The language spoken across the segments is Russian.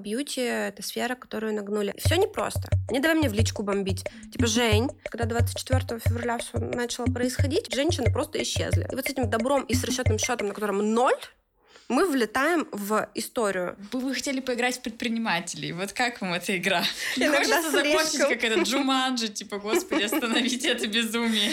Бьюти — это сфера, которую нагнули. Все непросто. Не давай мне в личку бомбить. Типа, Жень, когда 24 февраля все начало происходить, женщины просто исчезли. И вот с этим добром и с расчетным счетом, на котором ноль, мы влетаем в историю. Вы бы хотели поиграть в предпринимателей. Вот как вам эта игра? Иногда Хочется закончить, как этот Джуманджи, типа, господи, остановите это безумие.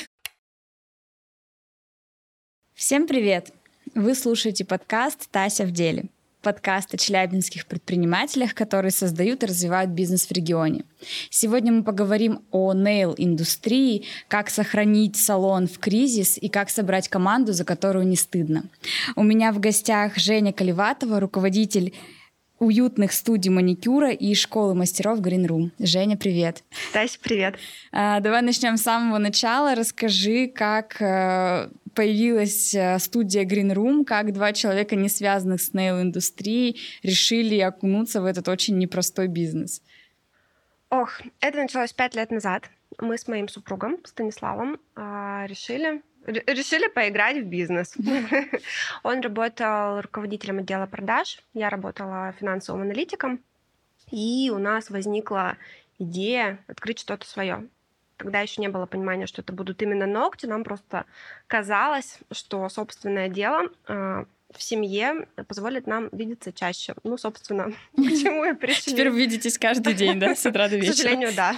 Всем привет! Вы слушаете подкаст «Тася в деле». Подкаст о челябинских предпринимателях, которые создают и развивают бизнес в регионе. Сегодня мы поговорим о нейл-индустрии, как сохранить салон в кризис и как собрать команду, за которую не стыдно. У меня в гостях Женя Каливатова, руководитель уютных студий маникюра и школы мастеров Green Room. Женя, привет. Тася, привет. А, давай начнем с самого начала. Расскажи, как э, появилась э, студия Green Room, как два человека, не связанных с нейл-индустрией, решили окунуться в этот очень непростой бизнес. Ох, это началось пять лет назад. Мы с моим супругом Станиславом а, решили решили поиграть в бизнес. Он работал руководителем отдела продаж, я работала финансовым аналитиком, и у нас возникла идея открыть что-то свое. Тогда еще не было понимания, что это будут именно ногти. Нам просто казалось, что собственное дело а, в семье позволит нам видеться чаще. Ну, собственно, к чему и пришли. Теперь вы видитесь каждый день, да, с утра до К вечера? сожалению, да.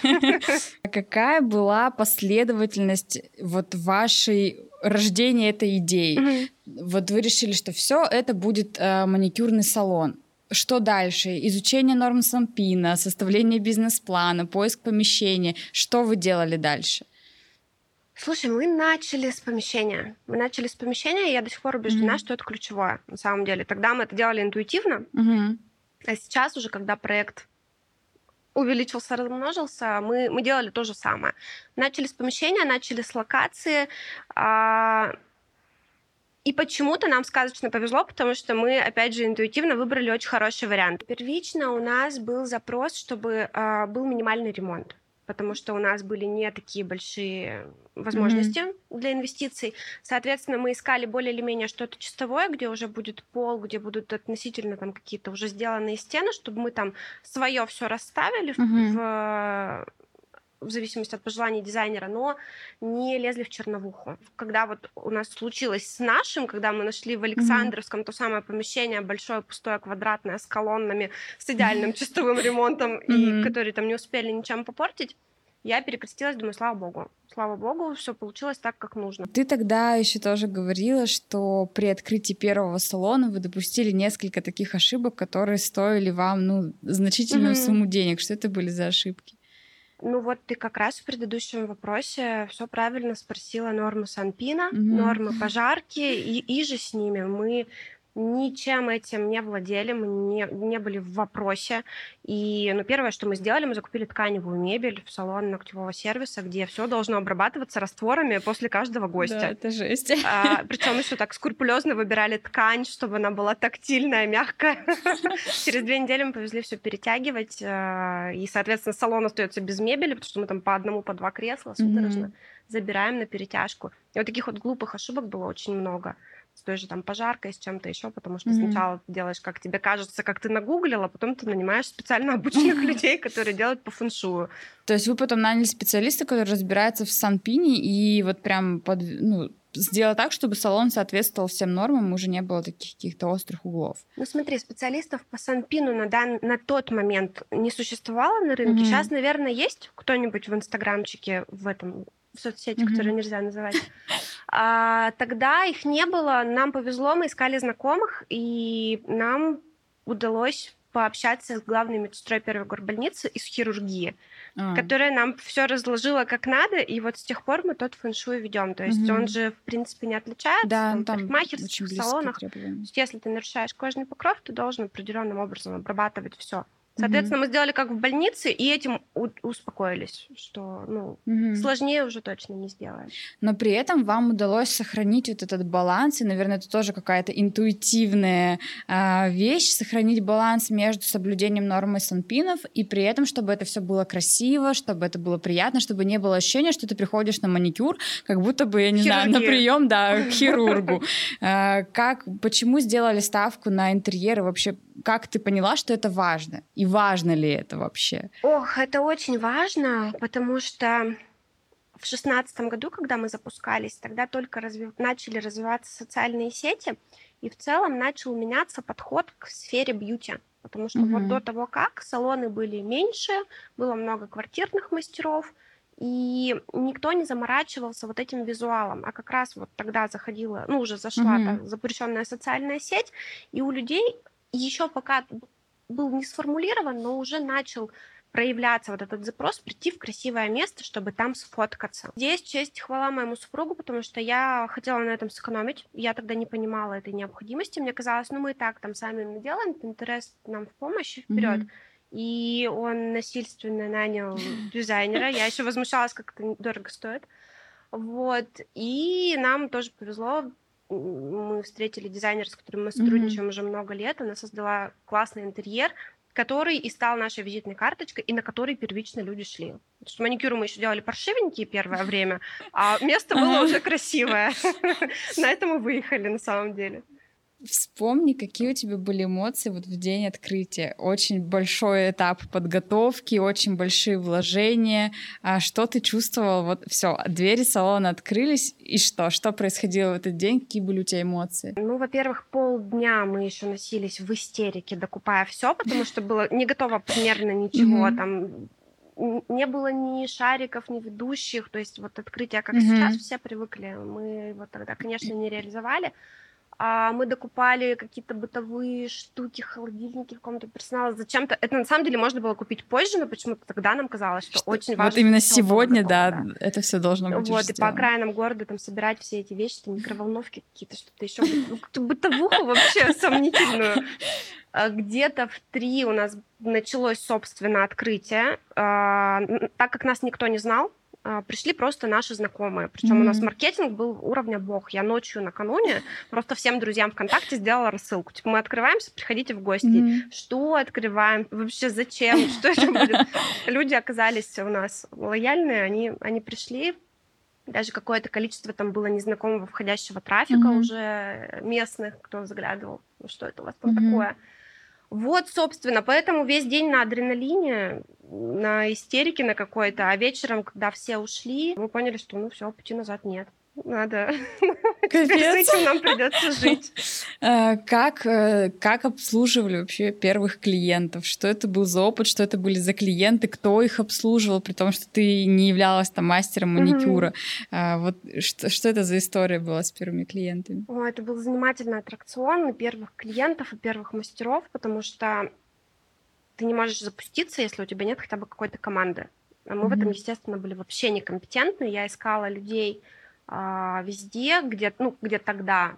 Какая была последовательность вот вашей рождения этой идеи? Вот вы решили, что все это будет э, маникюрный салон. Что дальше? Изучение норм Сампина, составление бизнес-плана, поиск помещения. Что вы делали дальше? Слушай, мы начали с помещения. Мы начали с помещения, и я до сих пор убеждена, Мгм. что это ключевое на самом деле. Тогда мы это делали интуитивно, Мгм. а сейчас уже, когда проект увеличился, размножился, мы, мы делали то же самое. Начали с помещения, начали с локации. а, и почему-то нам сказочно повезло, потому что мы, опять же, интуитивно выбрали очень хороший вариант. Первично у нас был запрос, чтобы а, был минимальный ремонт потому что у нас были не такие большие возможности для инвестиций. Соответственно, мы искали более или менее что-то чистовое, где уже будет пол, где будут относительно там какие-то уже сделанные стены, чтобы мы там свое все расставили в- Мгм. в, в зависимости от пожеланий дизайнера, но не лезли в черновуху. Когда вот у нас случилось с нашим, когда мы нашли в Александровском то самое помещение, большое, пустое, квадратное, с колоннами, с идеальным чистовым ремонтом, и Мгм. которые там не успели ничем попортить, я перекрестилась, думаю, слава богу. Слава богу, все получилось так, как нужно. Ты тогда еще тоже говорила, что при открытии первого салона вы допустили несколько таких ошибок, которые стоили вам ну, значительную Мгм. сумму денег. Что это были за ошибки? Ну вот ты как раз в предыдущем вопросе все правильно спросила нормы Санпина, Мгм. нормы пожарки, и, и же с ними. Мы ничем этим не владели, мы не, не были в вопросе. И ну, первое, что мы сделали, мы закупили тканевую мебель в салон ногтевого сервиса, где все должно обрабатываться растворами после каждого Да, гостя. это жесть. А, причем еще так скрупулезно выбирали ткань, чтобы она была тактильная, мягкая. Через две недели мы повезли все перетягивать, а, и, соответственно, салон остается без мебели, потому что мы там по одному, по два кресла судорожно забираем на перетяжку. И вот таких вот глупых ошибок было очень много. С той же там пожаркой, с чем-то еще, потому что Мгм. сначала ты делаешь, как тебе кажется, как ты нагуглила, а потом ты нанимаешь специально обученных людей, которые делают по фэншую. То есть вы потом наняли специалиста, который разбирается в Санпине и вот прям под, ну, сделал так, чтобы салон соответствовал всем нормам, уже не было таких каких-то острых углов. Ну смотри, специалистов по Санпину на, дан... на тот момент не существовало на рынке. Мгм. Сейчас, наверное, есть кто-нибудь в инстаграмчике в этом в соцсети, Мгм. которые нельзя называть. А, тогда их не было. Нам повезло, мы искали знакомых, и нам удалось пообщаться с главной медсестрой первой горбольницы из хирургии, А, которая нам все разложила как надо, и вот с тех пор мы тот фэншуй ведем. То есть Мгм. он же, в принципе, не отличается да, там, там парикмахерских салонах. требования. То есть, если ты нарушаешь кожный покров, ты должен определенным образом обрабатывать все. Соответственно, мы сделали как в больнице, и этим успокоились, что ну, Мгм. сложнее уже точно не сделаем. Но при этом вам удалось сохранить вот этот баланс, и, наверное, это тоже какая-то интуитивная а, вещь, сохранить баланс между соблюдением нормы санпинов, и при этом, чтобы это все было красиво, чтобы это было приятно, чтобы не было ощущения, что ты приходишь на маникюр, как будто бы, я не знаю, на Хирургия. прием, да, к хирургу. А, Как, почему сделали ставку на интерьер, и вообще как ты поняла, что это важно? И важно ли это вообще? Ох, это очень важно, потому что в шестнадцатом году, когда мы запускались, тогда только разви... начали развиваться социальные сети, и в целом начал меняться подход к сфере бьюти. Потому что mm-hmm. вот до того как салоны были меньше, было много квартирных мастеров, и никто не заморачивался вот этим визуалом. А как раз вот тогда заходила, ну, уже зашла mm-hmm. запрещенная социальная сеть, и у людей еще пока был не сформулирован, но уже начал проявляться вот этот запрос, прийти в красивое место, чтобы там сфоткаться. Здесь честь и хвала моему супругу, потому что я хотела на этом сэкономить. Я тогда не понимала этой необходимости. Мне казалось, ну мы и так там сами наделаем, интерес нам в помощь вперед. Mm-hmm. И он насильственно нанял дизайнера. Я еще возмущалась, как это дорого стоит. Вот. И нам тоже повезло. Мы встретили дизайнера, с которым мы сотрудничаем mm-hmm. уже много лет. Она создала классный интерьер который и стал нашей визитной карточкой, и на который первично люди шли. Что маникюры мы еще делали паршивенькие первое время, а место было уже красивое. На это мы выехали на самом деле. Вспомни, какие у тебя были эмоции вот в день открытия. Очень большой этап подготовки, очень большие вложения. А что ты чувствовал? Вот все, двери салона открылись, и что? Что происходило в этот день? Какие были у тебя эмоции? Ну, во-первых, полдня мы еще носились в истерике, докупая все, потому что было не готово примерно ничего там не было ни шариков, ни ведущих, то есть вот открытие, как сейчас, все привыкли, мы вот тогда, конечно, не реализовали а мы докупали какие-то бытовые штуки, холодильники в комнату персонала. Зачем-то это на самом деле можно было купить позже, но почему-то тогда нам казалось, что, что очень важно. Вот именно сегодня, да, это все должно быть. Вот, и по окраинам города там собирать все эти вещи, там, микроволновки какие-то, что-то еще, ну, бытовуху вообще сомнительную. А где-то в три у нас началось, собственно, открытие. А, так как нас никто не знал, пришли просто наши знакомые. Причем mm-hmm. у нас маркетинг был уровня бог. Я ночью накануне просто всем друзьям ВКонтакте сделала рассылку. Типа, мы открываемся, приходите в гости. Mm-hmm. Что открываем? Вообще зачем? Что это будет? Люди оказались у нас лояльные, они, они пришли, даже какое-то количество там было незнакомого входящего трафика mm-hmm. уже местных, кто заглядывал, ну что это у вас там mm-hmm. такое. Вот, собственно, поэтому весь день на адреналине, на истерике на какой-то, а вечером, когда все ушли, мы поняли, что ну все, пути назад нет. Надо. Теперь с этим нам придется жить. Э, как, э, как обслуживали вообще первых клиентов? Что это был за опыт? Что это были за клиенты? Кто их обслуживал, при том, что ты не являлась там мастером маникюра? Mm-hmm. Вот что, что это за история была с первыми клиентами? О, это был занимательный аттракцион и первых клиентов, и первых мастеров, потому что ты не можешь запуститься, если у тебя нет хотя бы какой-то команды. А мы mm-hmm. в этом, естественно, были вообще некомпетентны. Я искала людей, везде, где, ну, где тогда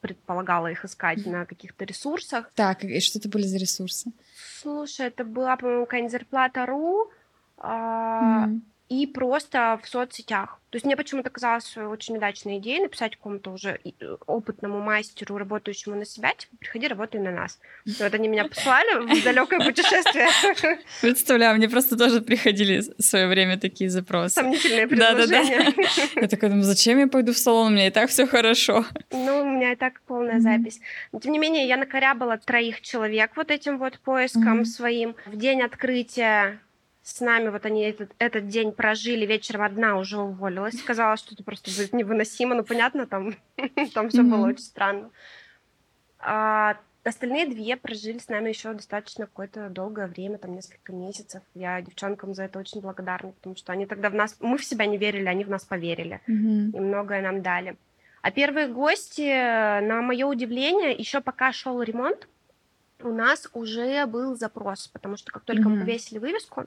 предполагала их искать на каких-то ресурсах. Так, и что это были за ресурсы? Слушай, это была, по-моему, какая-нибудь зарплата.ру, а, mm и просто в соцсетях. То есть мне почему-то казалось очень удачной идеей написать какому-то уже э, опытному мастеру, работающему на себя, типа, приходи, работай на нас. Вот они меня послали в далекое путешествие. Представляю, мне просто тоже приходили в свое время такие запросы. Сомнительные предложения. Да, да, да. Я такая думаю, зачем я пойду в салон, у меня и так все хорошо. Ну, у меня и так полная запись. Но, тем не менее, я накорябала троих человек вот этим вот поиском своим. В день открытия с нами вот они этот, этот день прожили, вечером одна уже уволилась. Казалось, что это просто будет невыносимо, но понятно, там, там все mm-hmm. было очень странно. А, остальные две прожили с нами еще достаточно какое-то долгое время, там несколько месяцев. Я девчонкам за это очень благодарна, потому что они тогда в нас, мы в себя не верили, они в нас поверили mm-hmm. и многое нам дали. А первые гости, на мое удивление, еще пока шел ремонт, у нас уже был запрос, потому что как только mm-hmm. мы повесили вывеску,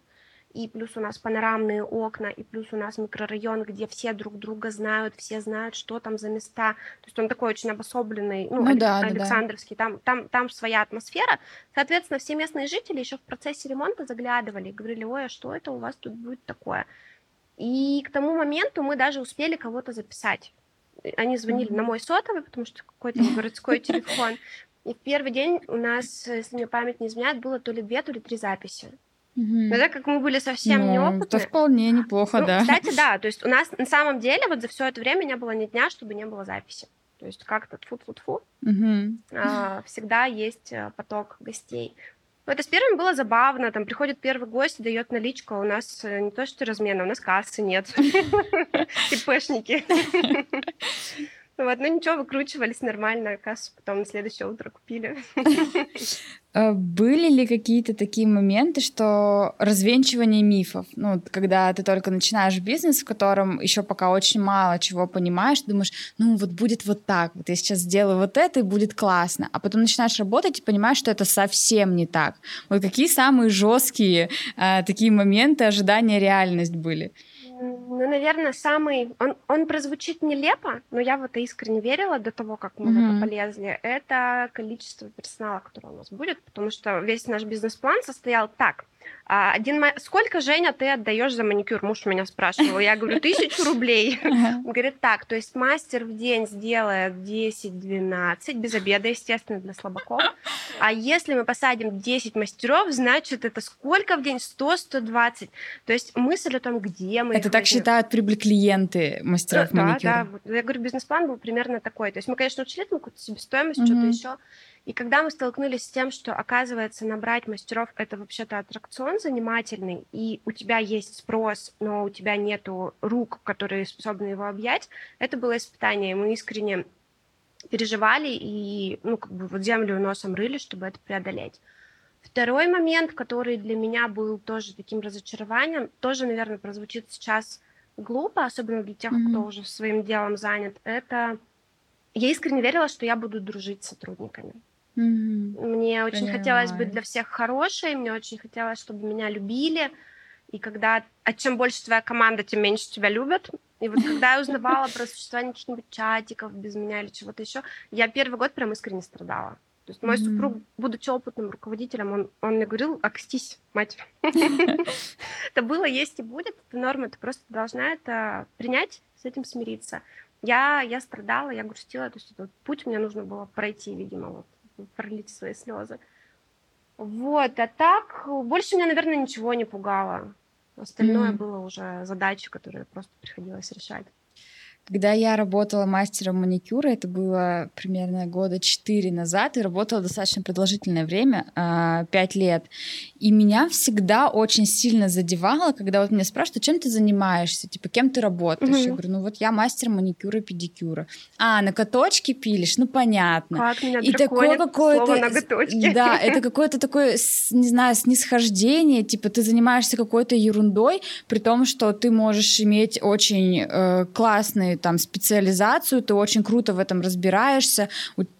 и плюс у нас панорамные окна, и плюс у нас микрорайон, где все друг друга знают, все знают, что там за места. То есть он такой очень обособленный, ну, ну да, Александровский, да. Там, там, там своя атмосфера. Соответственно, все местные жители еще в процессе ремонта заглядывали и говорили, ой, а что это у вас тут будет такое? И к тому моменту мы даже успели кого-то записать. Они звонили mm-hmm. на мой сотовый, потому что какой-то городской телефон. И в первый день у нас, если мне память не изменяет, было то ли две, то ли три записи. Угу. Но так как мы были совсем ну, неопытны... Это вполне неплохо, ну, да. Кстати, да, то есть у нас на самом деле вот за все это время не было ни дня, чтобы не было записи. То есть как-то тфу-тфу-тфу, Мгм. а, всегда есть э, поток гостей. Это с первым было забавно. Там приходит первый гость, дает наличку, а у нас э, не то что размена, у нас кассы нет. ИПшники. Вот, ну ничего, выкручивались нормально, кассу потом на следующее утро купили. Э, Были ли какие-то такие моменты, что развенчивание мифов, ну, когда ты только начинаешь бизнес, в котором еще пока очень мало чего понимаешь, думаешь, ну, вот будет вот так, вот я сейчас сделаю вот это, и будет классно, а потом начинаешь работать и понимаешь, что это совсем не так. Вот какие самые жесткие э, такие моменты ожидания реальность были? Ну, наверное, самый... Он, он прозвучит нелепо, но я в это искренне верила до того, как мы в Мгм. это полезли. Это количество персонала, которое у нас будет, потому что весь наш бизнес-план состоял так. А, Один, ма- сколько, Женя, ты отдаешь за маникюр? Муж меня спрашивал. Я говорю, тысячу рублей. Он говорит, так, то есть мастер в день сделает 10-12, без обеда, естественно, для слабаков. А если мы посадим 10 мастеров, значит, это сколько в день? 100-120. То есть мысль о том, где мы Это так возьмем. считают прибыли-клиенты мастеров Да, маникюра. да, вот я говорю, бизнес-план был примерно такой. То есть мы, конечно, учли там какую-то себестоимость, Мгм. что-то еще. И когда мы столкнулись с тем, что, оказывается, набрать мастеров — это вообще-то аттракцион занимательный, и у тебя есть спрос, но у тебя нету рук, которые способны его объять, это было испытание. и Мы искренне переживали и, ну, как бы вот землю носом рыли, чтобы это преодолеть. Второй момент, который для меня был тоже таким разочарованием, тоже, наверное, прозвучит сейчас глупо, особенно для тех, Мгм. кто уже своим делом занят, это я искренне верила, что я буду дружить с сотрудниками. Мгм. Мне очень хотелось быть Понимаю. для всех хорошей, мне очень хотелось, чтобы меня любили. И когда, а чем больше твоя команда, тем меньше тебя любят. И вот когда я узнавала про существование каких-нибудь чатиков без меня или чего-то еще, я первый год прям искренне страдала. То есть мой Мгм. супруг, будучи опытным руководителем, он, он мне говорил, окстись, мать. Это было, есть и будет, это норма, ты просто должна это принять, с этим смириться. Я, я страдала, я грустила, то есть этот путь мне нужно было пройти, видимо, вот, пролить свои слезы. Вот, а так, больше меня, наверное, ничего не пугало. Остальное Мгм. было уже задачи, которые просто приходилось решать. Когда я работала мастером маникюра, это было примерно года четыре назад, и работала достаточно продолжительное время, а, пять лет. И меня всегда очень сильно задевало, когда вот меня спрашивают, чем ты занимаешься, типа, кем ты работаешь? Я Мгм. говорю, ну вот я мастер маникюра и педикюра. А, ноготочки пилишь? Ну, понятно. Как меня И такое какое-то... ноготочки. Да, это какое-то такое, не знаю, снисхождение, типа ты занимаешься какой-то ерундой, при том, что ты можешь иметь очень э, классную там специализацию, ты очень круто в этом разбираешься,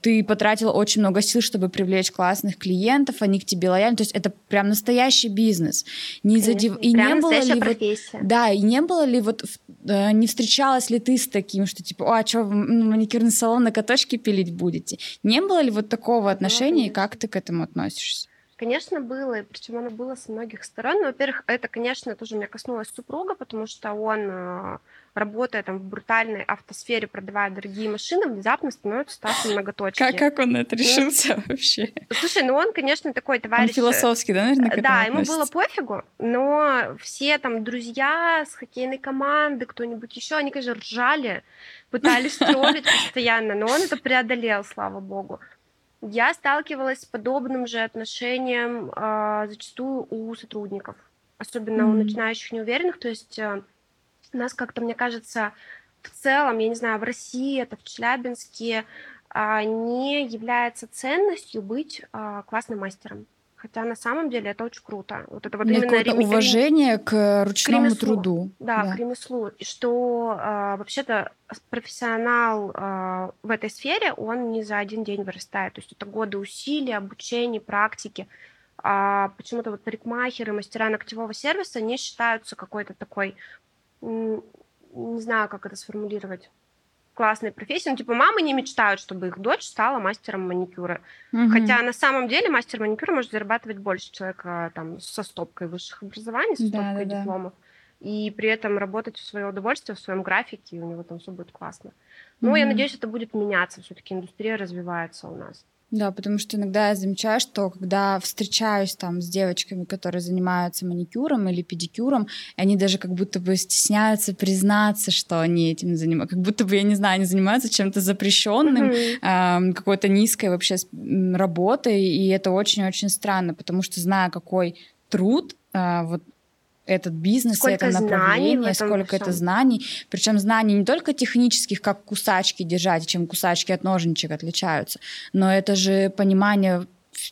ты потратил очень много сил, чтобы привлечь классных клиентов, они к тебе лояльны, то есть это прям настоящий бизнес. Не задев- И прям не было ли вот да, и не было ли вот, э, не встречалась ли ты с таким, что типа, а что, маникюрный салон на каточке пилить будете? Не было ли вот такого отношения, и конечно. как ты к этому относишься? Конечно, было, и причем оно было с многих сторон. Ну, во-первых, это, конечно, тоже меня коснулось супруга, потому что он, э, работая там в брутальной автосфере, продавая дорогие машины, внезапно становится Стасом Многоточки. Как, как он это решился вообще? Слушай, ну он, конечно, такой Он товарищ... э, философский, да, наверное, Да, ему было пофигу, но все там друзья с хоккейной команды, кто-нибудь еще, они, конечно, ржали, пытались троллить постоянно, но он это преодолел, слава богу. Я сталкивалась с подобным же отношением а, зачастую у сотрудников, особенно у Мгм. начинающих неуверенных. То есть у нас как-то, мне кажется, в целом, я не знаю, в России, это в Челябинске, а, не является ценностью быть а, классным мастером. Хотя на самом деле это очень круто. Вот это вот Нет, именно какое-то рем- уважение к ручному ремеслу. труду. да, к ремеслу. Что а, вообще-то профессионал а, в этой сфере, он не за один день вырастает. То есть это годы усилий, обучения, практики. А почему-то вот парикмахеры, мастера ногтевого сервиса не считаются какой-то такой, не знаю, как это сформулировать, классной профессией. Ну, типа, мамы не мечтают, чтобы их дочь стала мастером маникюра. Мгм. Хотя на самом деле мастер маникюра может зарабатывать больше человека там со стопкой высших образований, со Да, стопкой да, да. дипломов, и при этом работать в свое удовольствие, в своем графике, и у него там все будет классно. Ну, я Мгм. надеюсь, это будет меняться, все-таки индустрия развивается у нас. Да, потому что иногда я замечаю, что когда встречаюсь там с девочками, которые занимаются маникюром или педикюром, они даже как будто бы стесняются признаться, что они этим занимаются. Как будто бы, я не знаю, они занимаются чем-то запрещенным, mm-hmm. э, какой-то низкой вообще работой, и это очень-очень странно, потому что зная, какой труд э, вот этот бизнес, сколько это направление, сколько это знаний. Причем знаний не только технических, как кусачки держать, чем кусачки от ножничек отличаются, но это же понимание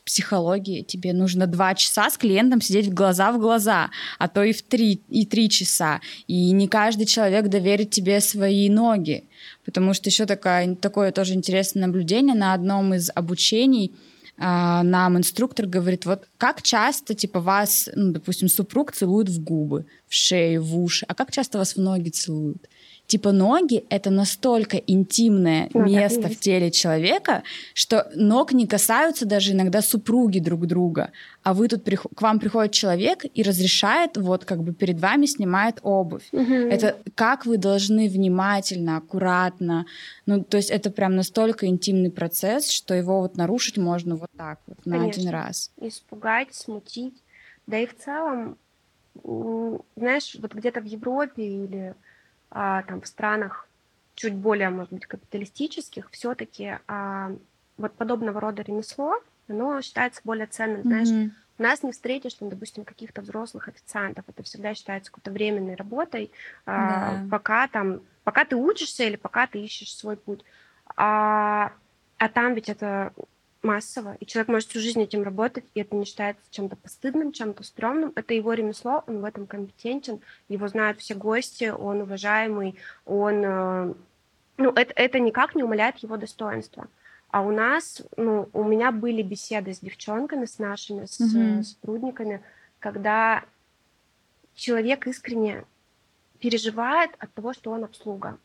психологии. Тебе нужно два часа с клиентом сидеть в глаза в глаза, а то и в три, и три часа. И не каждый человек доверит тебе свои ноги. Потому что еще такое, такое тоже интересное наблюдение на одном из обучений – нам инструктор говорит, вот как часто, типа, вас, ну, допустим, супруг целует в губы, в шею, в уши, а как часто вас в ноги целуют? Типа ноги — это настолько интимное ну, место в теле человека, что ног не касаются даже иногда супруги друг друга. А вы тут, к вам приходит человек и разрешает, вот как бы перед вами снимает обувь. Угу. Это как вы должны внимательно, аккуратно. Ну, то есть это прям настолько интимный процесс, что его вот нарушить можно вот так вот Конечно. на один раз. Испугать, смутить. Да и в целом, знаешь, вот где-то в Европе или а, там в странах чуть более, может быть, капиталистических, все-таки а, вот подобного рода ремесло, оно считается более ценным, знаешь. Mm-hmm. У нас не встретишь, там, допустим, каких-то взрослых официантов. Это всегда считается какой-то временной работой, а, да. пока там, пока ты учишься или пока ты ищешь свой путь. А, а там ведь это массово, и человек может всю жизнь этим работать, и это не считается чем-то постыдным, чем-то стрёмным. Это его ремесло, он в этом компетентен, его знают все гости, он уважаемый, он... Э, ну, это, это никак не умаляет его достоинства. А у нас, ну, у меня были беседы с девчонками, с нашими, с mm-hmm. сотрудниками, когда человек искренне переживает от того, что он обслуга.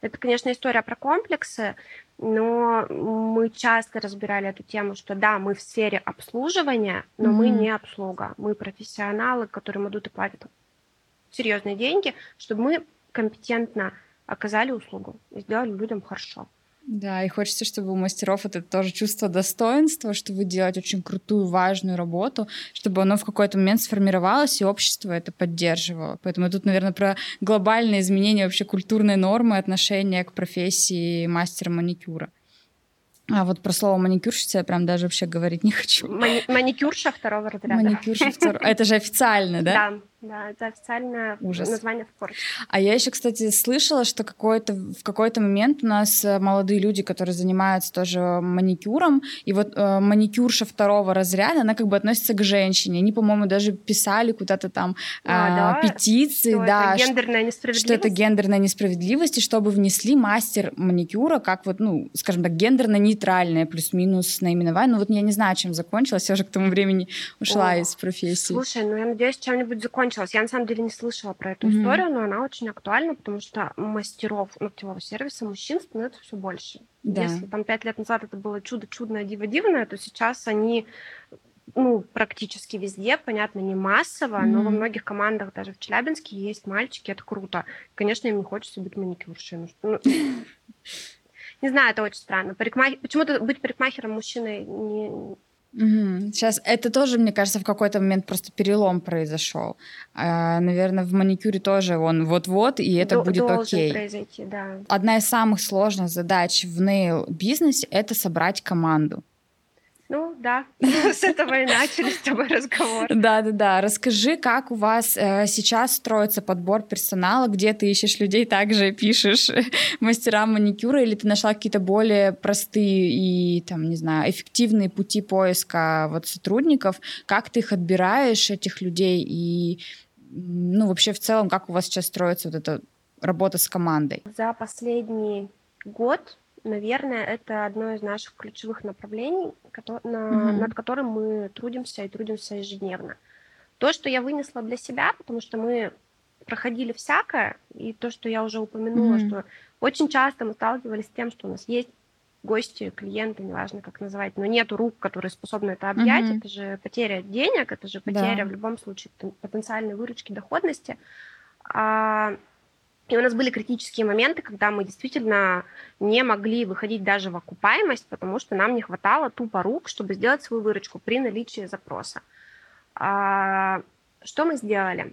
Это, конечно, история про комплексы, но мы часто разбирали эту тему, что да, мы в сфере обслуживания, но mm-hmm. мы не обслуга, мы профессионалы, которым идут и платят серьезные деньги, чтобы мы компетентно оказали услугу и сделали людям хорошо. Да, и хочется, чтобы у мастеров это тоже чувство достоинства, что вы делаете очень крутую, важную работу, чтобы оно в какой-то момент сформировалось, и общество это поддерживало. Поэтому тут, наверное, про глобальные изменения вообще культурной нормы отношения к профессии мастера маникюра. А вот про слово маникюрщица я прям даже вообще говорить не хочу. Мани- маникюрша второго разряда. Маникюрша второго. Это же официально, да? Да. Да, это официальное Ужас. название спорта. А я еще, кстати, слышала, что какой-то, в какой-то момент у нас э, молодые люди, которые занимаются тоже маникюром, и вот э, маникюрша второго разряда, она как бы относится к женщине. Они, по-моему, даже писали куда-то там а, э, да? петиции, что да, это гендерная несправедливость. Что это гендерная несправедливость, и чтобы внесли мастер маникюра как вот, ну, скажем так, гендерно-нейтральное плюс-минус наименование. Ну вот я не знаю, чем закончилось, я уже к тому времени ушла О, из профессии. Слушай, ну я надеюсь, чем-нибудь закончилось закончилась. Я на самом деле не слышала про эту mm-hmm. историю, но она очень актуальна, потому что мастеров ногтевого сервиса мужчин становится все больше. Да. Если там пять лет назад это было чудо чудное, диво дивное, то сейчас они ну, практически везде, понятно, не массово, mm-hmm. но во многих командах, даже в Челябинске, есть мальчики, это круто. Конечно, им не хочется быть маникюршей. Ну, ну, не знаю, это очень странно. Почему-то быть парикмахером мужчиной не, Угу. Сейчас это тоже, мне кажется, в какой-то момент просто перелом произошел. А, наверное, в маникюре тоже он вот-вот, и это Д- будет окей. произойти, да. Одна из самых сложных задач в nail бизнесе это собрать команду. Ну да, с этого и начали с тобой разговор. Да, да, да. Расскажи, как у вас э, сейчас строится подбор персонала, где ты ищешь людей, также пишешь мастерам маникюра, или ты нашла какие-то более простые и, там, не знаю, эффективные пути поиска вот сотрудников, как ты их отбираешь, этих людей, и, ну, вообще в целом, как у вас сейчас строится вот эта работа с командой? За последний год наверное, это одно из наших ключевых направлений, на, над которым мы трудимся и трудимся ежедневно. То, что я вынесла для себя, потому что мы проходили всякое, и то, что я уже упомянула, mm-hmm. что очень часто мы сталкивались с тем, что у нас есть гости, клиенты, неважно как называть, но нету рук, которые способны это объять, mm-hmm. это же потеря денег, это же потеря да. в любом случае потенциальной выручки, доходности. А И у нас были критические моменты, когда мы действительно не могли выходить даже в окупаемость, потому что нам не хватало тупо рук, чтобы сделать свою выручку при наличии запроса. А, что мы сделали?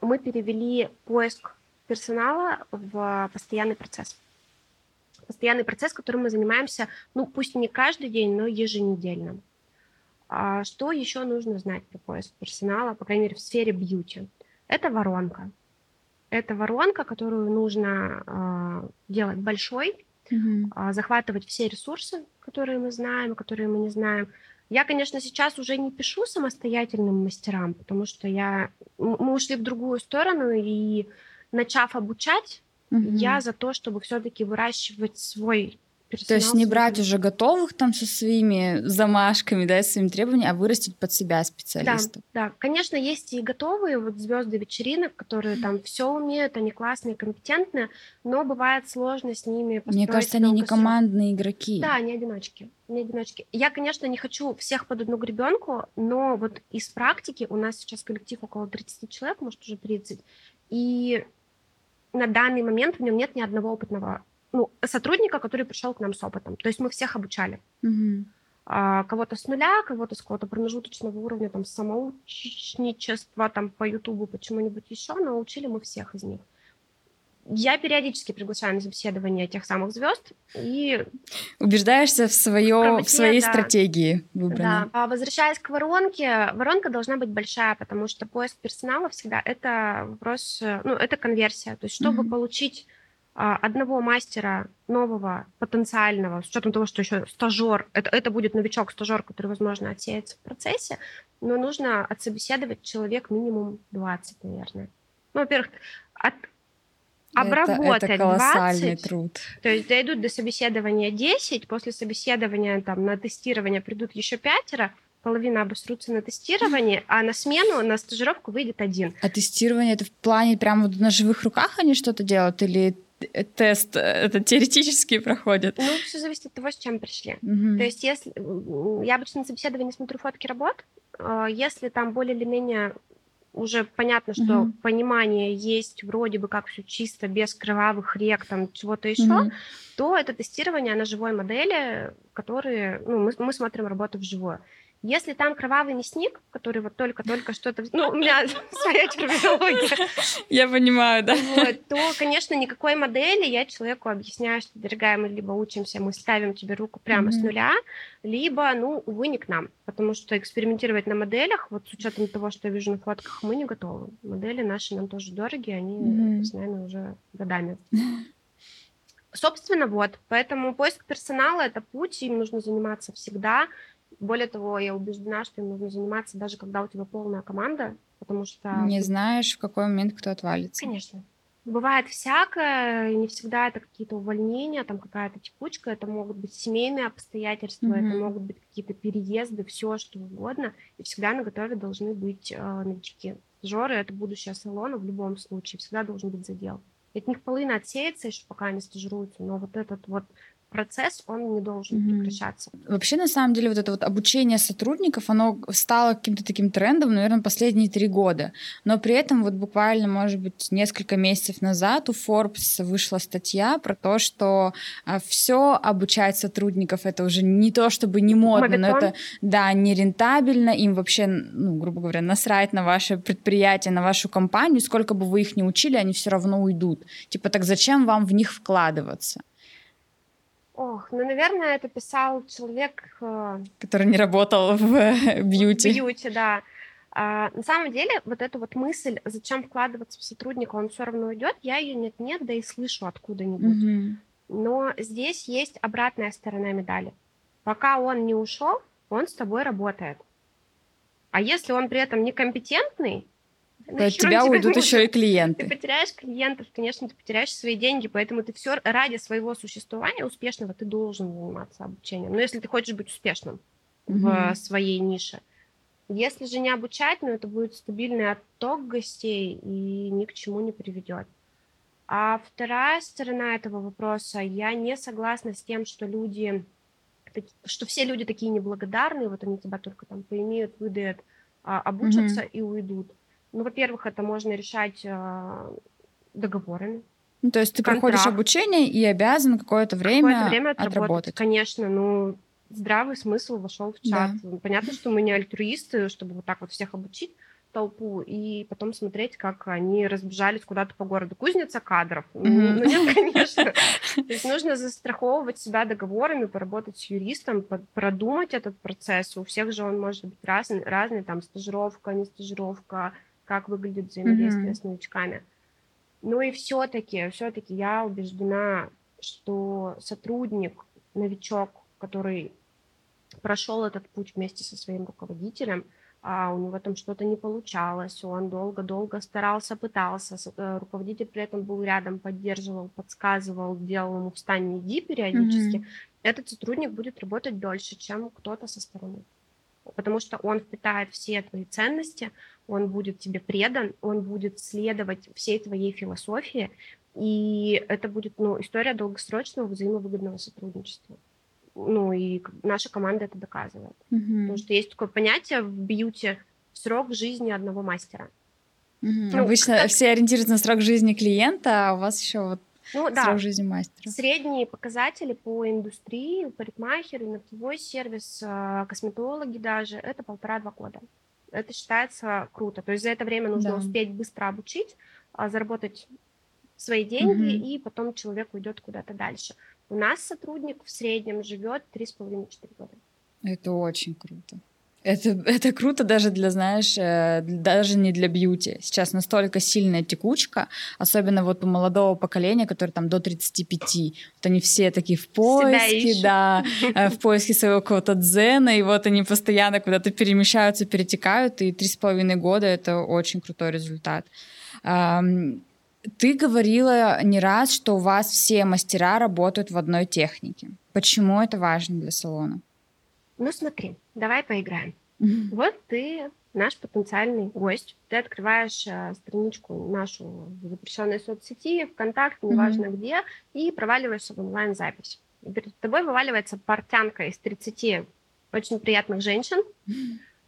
Мы перевели поиск персонала в постоянный процесс. Постоянный процесс, которым мы занимаемся, ну, пусть не каждый день, но еженедельно. А что еще нужно знать про поиск персонала, по крайней мере, в сфере бьюти? Это воронка. Это воронка, которую нужно э, делать большой, mm-hmm. э, захватывать все ресурсы, которые мы знаем, которые мы не знаем. Я, конечно, сейчас уже не пишу самостоятельным мастерам, потому что я, мы ушли в другую сторону, и начав обучать, mm-hmm. я за то, чтобы все-таки выращивать свой то есть не брать уже готовых там со своими замашками, да, своими требованиями, а вырастить под себя специалистов. Да, да. Конечно, есть и готовые вот звезды вечеринок, которые там все умеют, они классные, компетентные, но бывает сложно с ними Мне кажется, они не командные игроки. Да, не одиночки. Не одиночки. Я, конечно, не хочу всех под одну гребенку, но вот из практики у нас сейчас коллектив около 30 человек, может уже 30, и на данный момент в нем нет ни одного опытного ну, сотрудника, который пришел к нам с опытом. То есть мы всех обучали. А, кого-то с нуля, кого-то с какого-то промежуточного уровня, там, самоучничества, там, по Ютубу, почему-нибудь еще, но учили мы всех из них. Я периодически приглашаю на собеседование тех самых звезд и... Убеждаешься в, свое, в своей да. стратегии выбранной. Да. А возвращаясь к воронке, воронка должна быть большая, потому что поиск персонала всегда это вопрос, ну, это конверсия. То есть, чтобы mm-hmm. получить одного мастера нового, потенциального, с учетом того, что еще стажер, это, это будет новичок-стажер, который, возможно, отсеется в процессе, но нужно отсобеседовать человек минимум 20, наверное. Ну, во-первых, от, обработать это, это колоссальный 20, труд. То есть дойдут до собеседования 10, после собеседования там на тестирование придут еще пятеро, половина обосрутся на тестировании, а на смену, на стажировку выйдет один. А тестирование это в плане прямо на живых руках они что-то делают или тест это теоретически проходит? Ну, все зависит от того, с чем пришли. Угу. То есть, если я обычно на собеседовании смотрю фотки работ, а, если там более или менее уже понятно, что угу. понимание есть вроде бы как все чисто, без кровавых рек, там чего-то еще, угу. то это тестирование на живой модели, которые, ну, мы, мы смотрим работу вживую. Если там кровавый мясник, который вот только-только что-то... Ну, у меня своя терминология. Я понимаю, да. Вот, то, конечно, никакой модели я человеку объясняю, что, дорогая, мы либо учимся, мы ставим тебе руку прямо mm-hmm. с нуля, либо, ну, увы, не к нам. Потому что экспериментировать на моделях, вот с учетом того, что я вижу на фотках, мы не готовы. Модели наши нам тоже дорогие, они, mm-hmm. наверное, уже годами. Собственно, вот. Поэтому поиск персонала — это путь, им нужно заниматься всегда. Более того, я убеждена, что им нужно заниматься даже когда у тебя полная команда, потому что... Не знаешь, в какой момент кто отвалится. Конечно. Бывает всякое, не всегда это какие-то увольнения, там какая-то текучка, это могут быть семейные обстоятельства, mm-hmm. это могут быть какие-то переезды, все что угодно, и всегда на готове должны быть э, новички. Жоры — это будущее салона в любом случае, всегда должен быть задел. И от них половина отсеется еще, пока они стажируются, но вот этот вот процесс, он не должен mm-hmm. прекращаться. Вообще, на самом деле, вот это вот обучение сотрудников, оно стало каким-то таким трендом, наверное, последние три года. Но при этом вот буквально, может быть, несколько месяцев назад у Forbes вышла статья про то, что а, все обучать сотрудников это уже не то, чтобы не модно, Мавитон. но это, да, не рентабельно, им вообще, ну, грубо говоря, насрать на ваше предприятие, на вашу компанию, сколько бы вы их ни учили, они все равно уйдут. Типа, так зачем вам в них вкладываться? Ох, ну, наверное, это писал человек... Э, Который не работал в э, бьюти. В бьюти, да. А, на самом деле, вот эта вот мысль, зачем вкладываться в сотрудника, он все равно уйдет, я ее нет-нет, да и слышу откуда-нибудь. Mm-hmm. Но здесь есть обратная сторона медали. Пока он не ушел, он с тобой работает. А если он при этом некомпетентный, от тебя уйдут еще и клиенты. Ты потеряешь клиентов, конечно, ты потеряешь свои деньги, поэтому ты все ради своего существования успешного ты должен заниматься обучением. Но если ты хочешь быть успешным угу. в своей нише. Если же не обучать, ну, это будет стабильный отток гостей и ни к чему не приведет. А вторая сторона этого вопроса, я не согласна с тем, что люди, что все люди такие неблагодарные, вот они тебя только там поимеют, выдают, а, обучатся mm и уйдут. Ну, во-первых, это можно решать э, договорами. Ну, то есть ты Контракт. проходишь обучение и обязан какое-то время, Какое-то время отработать. отработать. Конечно, ну, здравый смысл вошел в чат. Понятно, что мы не альтруисты, чтобы вот так вот всех обучить толпу и потом смотреть, как они разбежались куда-то по городу. Кузница кадров. Мгм. Ну нет, конечно. То есть нужно застраховывать себя договорами, поработать с юристом, продумать этот процесс. У всех же он может быть разный, разный там стажировка, не стажировка, как выглядит взаимодействие Мгм. с новичками. Ну и все-таки, все-таки я убеждена, что сотрудник, новичок, который прошел этот путь вместе со своим руководителем, а у него там что-то не получалось, он долго-долго старался, пытался, э, руководитель при этом был рядом, поддерживал, подсказывал, делал ему встань, иди периодически, Мгм. этот сотрудник будет работать дольше, чем кто-то со стороны. Потому что он впитает все твои ценности, он будет тебе предан, он будет следовать всей твоей философии, и это будет ну, история долгосрочного взаимовыгодного сотрудничества. Ну и наша команда это доказывает. Мгм. Потому что есть такое понятие в бьюти срок жизни одного мастера. Мгм. ну, Обычно как- все ориентируются на срок жизни клиента, а у вас еще вот Ну да, срок жизни мастера. Средние показатели по индустрии, парикмахеры, ногтевой сервис, э, косметологи даже, это полтора-два года. Это считается круто. То есть за это время нужно Да. успеть быстро обучить, а, заработать свои деньги, Мгм. и потом человек уйдет куда-то дальше. У нас сотрудник в среднем живет 3,5-4 года. Это очень круто. Это, это круто даже для, знаешь, э, даже не для бьюти. Сейчас настолько сильная текучка, особенно вот у молодого поколения, которое там до 35. Вот они все такие в поиске, да, э, в поиске своего какого-то дзена, и вот они постоянно куда-то перемещаются, перетекают, и три с половиной года — это очень крутой результат. Ты говорила не раз, что у вас все мастера работают в одной технике. Почему это важно для салона? Ну смотри, давай поиграем. Вот ты наш потенциальный гость. Ты открываешь э, страничку нашу в запрещенной соцсети, ВКонтакте, неважно где, и проваливаешься в онлайн-запись. И перед тобой вываливается портянка из 30 очень приятных женщин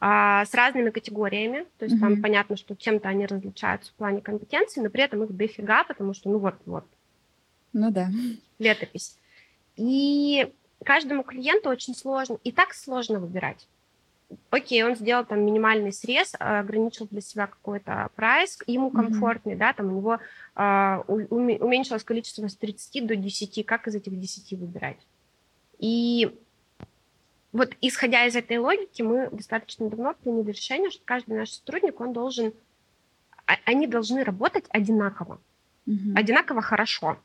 а, с разными категориями. То есть там Мгм. понятно, что чем-то они различаются в плане компетенции, но при этом их дофига, потому что, ну вот, вот, Ну да. летопись. И каждому клиенту очень сложно, и так сложно выбирать. Окей, он сделал там минимальный срез, ограничил для себя какой-то прайс, ему комфортный, да, там у него уме- уменьшилось количество с 30 до 10, как из этих 10 выбирать? И вот исходя из этой логики, мы достаточно давно приняли решение, что каждый наш сотрудник, он должен, а- они должны работать одинаково Мгм. одинаково хорошо.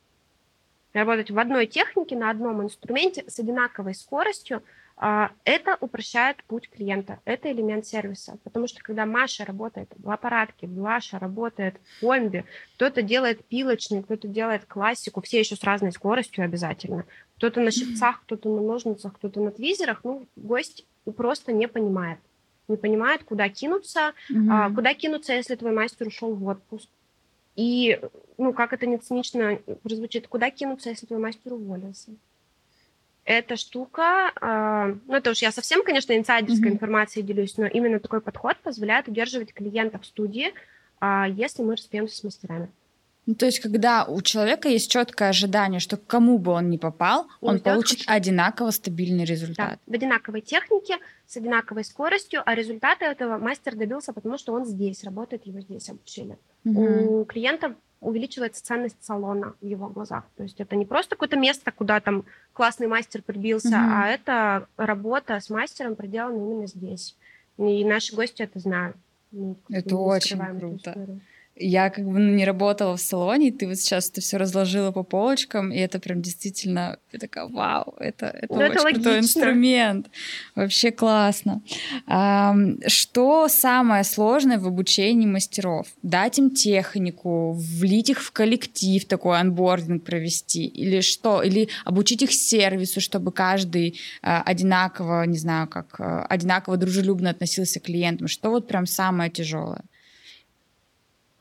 Работать в одной технике, на одном инструменте с одинаковой скоростью, а, это упрощает путь клиента, это элемент сервиса. Потому что когда Маша работает в аппаратке, Глаша работает в комбе, кто-то делает пилочный, кто-то делает классику, все еще с разной скоростью обязательно. Кто-то на щипцах, кто-то на ножницах, кто-то на твизерах, ну, гость просто не понимает. Не понимает, куда кинуться, а, куда кинуться, если твой мастер ушел в отпуск? И, ну, как это не цинично прозвучит, куда кинуться, если твой мастер уволился? Эта штука, а, ну, это уж я совсем, конечно, инсайдерской Мгм. информацией делюсь, но именно такой подход позволяет удерживать клиента в студии, а, если мы распьемся с мастерами. Ну, то есть, когда у человека есть четкое ожидание, что к кому бы он ни попал, Он он получит хорошо. одинаково стабильный Да, результат. в одинаковой технике, с одинаковой скоростью, а результаты этого мастер добился, потому что он здесь работает, его здесь обучили. Мгм. у клиента увеличивается ценность салона в его глазах. То есть это не просто какое-то место, куда там классный мастер прибился, Мгм. а это работа с мастером проделана именно здесь. И наши гости это знают. Мы Это очень круто. историю. Я как бы ну, не работала в салоне, и ты вот сейчас это все разложила по полочкам, и это прям действительно, я такая, вау, это, это Ну, это очень крутой логично. инструмент. Вообще классно. Ам, что самое сложное в обучении мастеров? Дать им технику, влить их в коллектив, такой анбординг провести, или что? Или обучить их сервису, чтобы каждый а, одинаково, не знаю, как а, одинаково дружелюбно относился к клиентам. Что вот прям самое тяжелое?